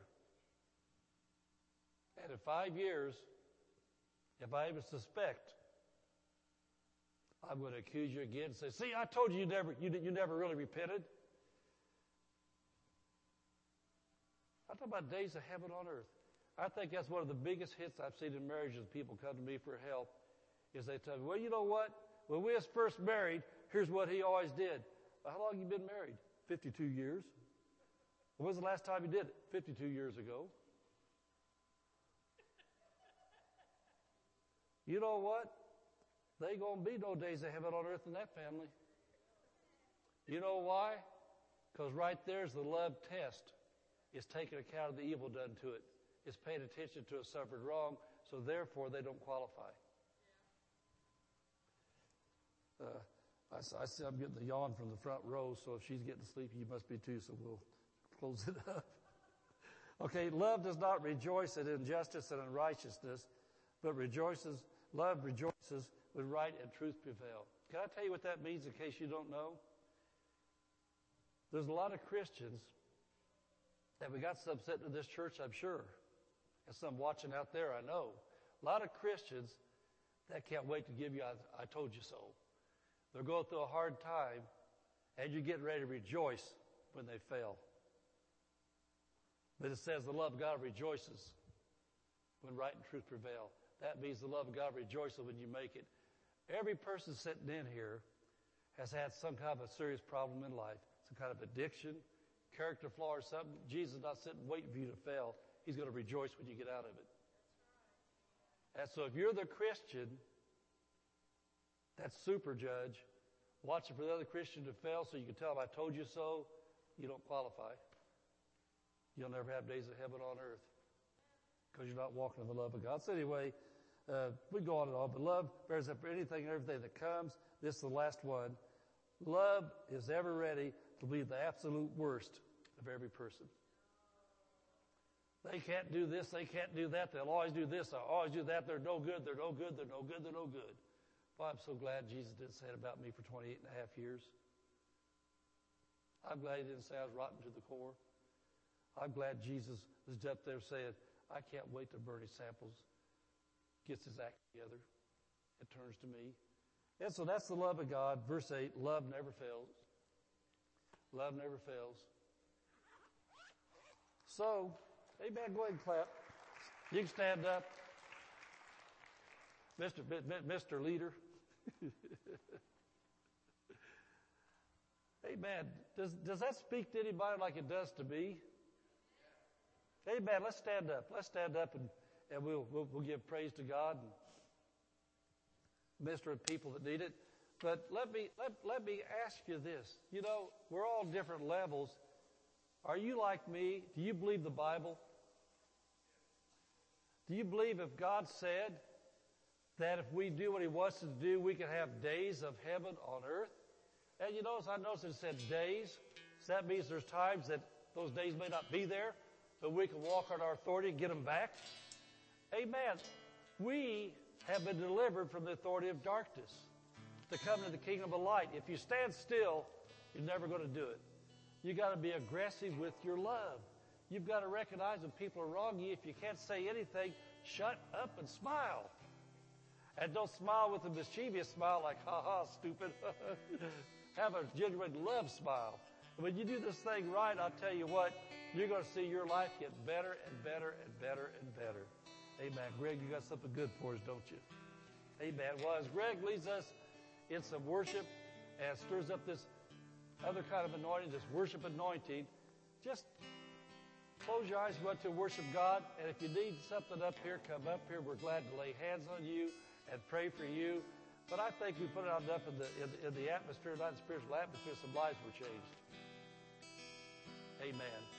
And in five years, if I even suspect, I'm going to accuse you again and say, see, I told you you never, you, you never really repented. I talk about days of heaven on earth. I think that's one of the biggest hits I've seen in marriages. People come to me for help is they tell me, well, you know what? When we was first married, here's what he always did. Well, how long have you been married? 52 years. When was the last time you did it? 52 years ago. You know what? They gonna be no days of heaven on earth in that family. You know why? Because right there's the love test. It's taking account of the evil done to it. It's paying attention to a suffered wrong, so therefore they don't qualify. Uh, I, I see I'm getting the yawn from the front row, so if she's getting sleepy, you must be too, so we'll close it up. okay, love does not rejoice at injustice and unrighteousness, but rejoices, love rejoices when right and truth prevail. Can I tell you what that means in case you don't know? There's a lot of Christians that we got some sitting in this church, I'm sure, and some watching out there, I know. A lot of Christians that can't wait to give you, I, I told you so. They're going through a hard time, and you're getting ready to rejoice when they fail. But it says the love of God rejoices when right and truth prevail. That means the love of God rejoices when you make it. Every person sitting in here has had some kind of a serious problem in life, some kind of addiction, character flaw, or something. Jesus is not sitting waiting for you to fail. He's going to rejoice when you get out of it. And so if you're the Christian, that super judge, watching for the other Christian to fail so you can tell him, I told you so, you don't qualify. You'll never have days of heaven on earth because you're not walking in the love of God. So anyway, uh, we go on and on, but love bears up for anything and everything that comes. This is the last one. Love is ever ready to be the absolute worst of every person. They can't do this, they can't do that, they'll always do this, they'll always do that, they're no good, they're no good, they're no good, they're no good. Well, I'm so glad Jesus didn't say it about me for 28 and a half years. I'm glad he didn't say I was rotten to the core. I'm glad Jesus is up there saying, I can't wait till Bernie Samples gets his act together and turns to me. And so that's the love of God. Verse 8, love never fails. Love never fails. So, amen, go ahead and clap. You can stand up. Mr. Mr. Leader. Amen. Does, does that speak to anybody like it does to me? Amen. Let's stand up. Let's stand up and, and we'll, we'll, we'll give praise to God and minister to people that need it. But let me, let, let me ask you this. You know, we're all different levels. Are you like me? Do you believe the Bible? Do you believe if God said that if we do what He wants us to do, we can have days of heaven on earth? And you notice, I noticed it said days. So that means there's times that those days may not be there, but we can walk on our authority and get them back. Amen. We have been delivered from the authority of darkness to come into the kingdom of light. If you stand still, you're never going to do it. You got to be aggressive with your love. You've got to recognize when people are wronging you. If you can't say anything, shut up and smile. And don't smile with a mischievous smile like, ha ha, stupid. Have a genuine love smile. When you do this thing right, I'll tell you what, you're going to see your life get better and better and better and better. Amen. Greg, you got something good for us, don't you? Amen. Well, as Greg leads us in some worship and stirs up this other kind of anointing, this worship anointing, just close your eyes, go out to worship God, and if you need something up here, come up here. We're glad to lay hands on you and pray for you. But I think we put it enough in the, in, in the atmosphere, not in the spiritual atmosphere, some lives were changed. Amen.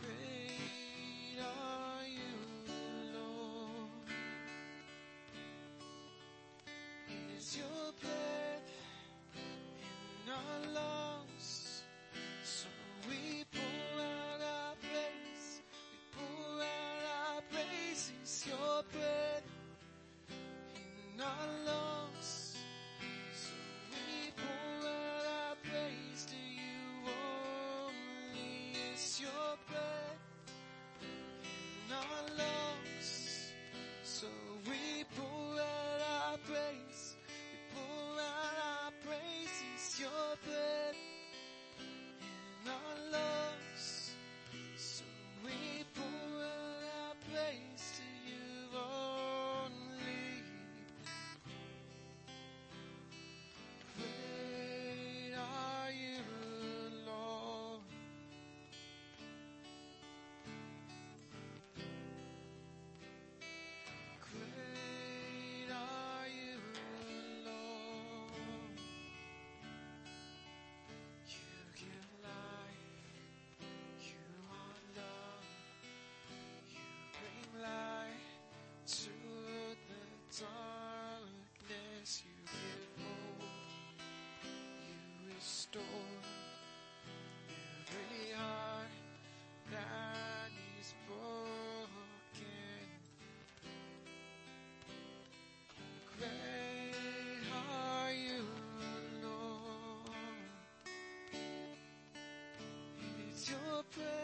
Great are you, Lord. Is your breath in our lungs. So we pour out our praise. We pour out our your breath you every heart that is broken. Great are you, Lord. It's your breath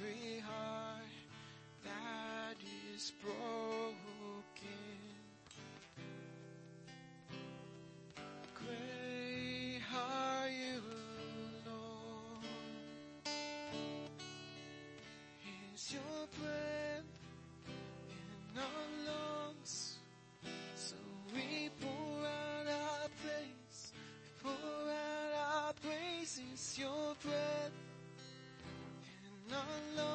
every heart that is broken. In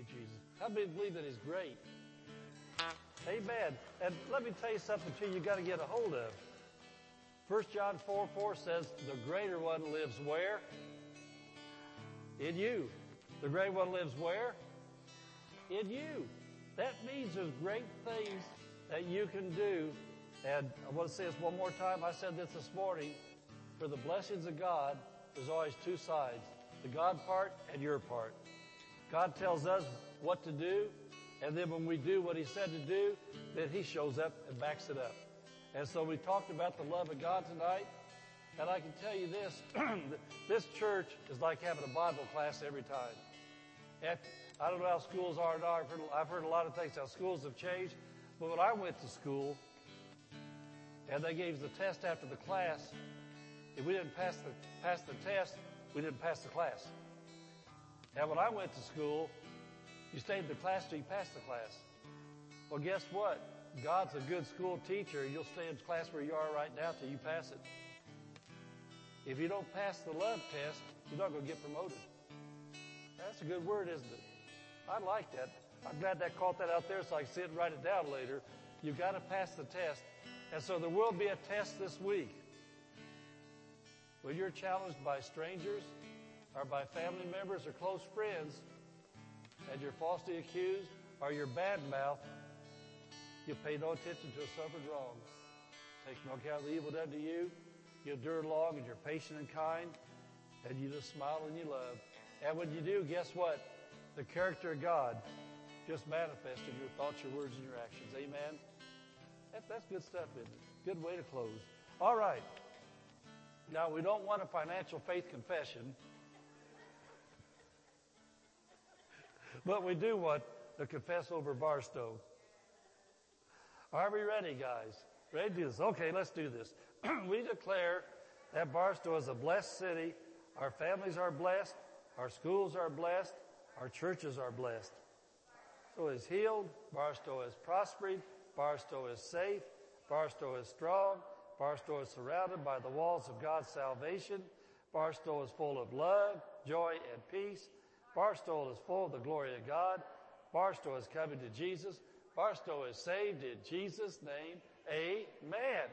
you, Jesus. How many believe that He's great? Amen. And let me tell you something too you got to get a hold of. 1 John 4 4 says, The greater one lives where? In you. The greater one lives where? In you. That means there's great things that you can do. And I want to say this one more time. I said this this morning. For the blessings of God, there's always two sides the God part and your part. God tells us what to do, and then when we do what He said to do, then He shows up and backs it up. And so we talked about the love of God tonight, and I can tell you this this church is like having a Bible class every time. And I don't know how schools are now. I've heard, I've heard a lot of things how schools have changed, but when I went to school, and they gave us the test after the class, if we didn't pass the, pass the test, we didn't pass the class. And when I went to school, you stayed in the class till you passed the class. Well, guess what? God's a good school teacher. You'll stay in class where you are right now till you pass it. If you don't pass the love test, you're not going to get promoted. That's a good word, isn't it? I like that. I'm glad that caught that out there so I can sit and write it down later. You've got to pass the test. And so there will be a test this week. When you're challenged by strangers or by family members or close friends and you're falsely accused or you're badmouthed, you pay no attention to a suffered wrong. Take no account of the evil done to you. You endure long and you're patient and kind and you just smile and you love. And when you do, guess what? The character of God just manifests in your thoughts, your words, and your actions. Amen? That, that's good stuff, isn't it? Good way to close. All right. Now, we don't want a financial faith confession, but we do want to confess over Barstow. Are we ready, guys? Ready to do this? Okay, let's do this. we declare that Barstow is a blessed city. Our families are blessed. Our schools are blessed. Our churches are blessed. So is healed. Barstow is prospered. Barstow is safe. Barstow is strong. Barstow is surrounded by the walls of God's salvation. Barstow is full of love, joy, and peace. Barstow is full of the glory of God. Barstow is coming to Jesus. Barstow is saved in Jesus' name. Amen.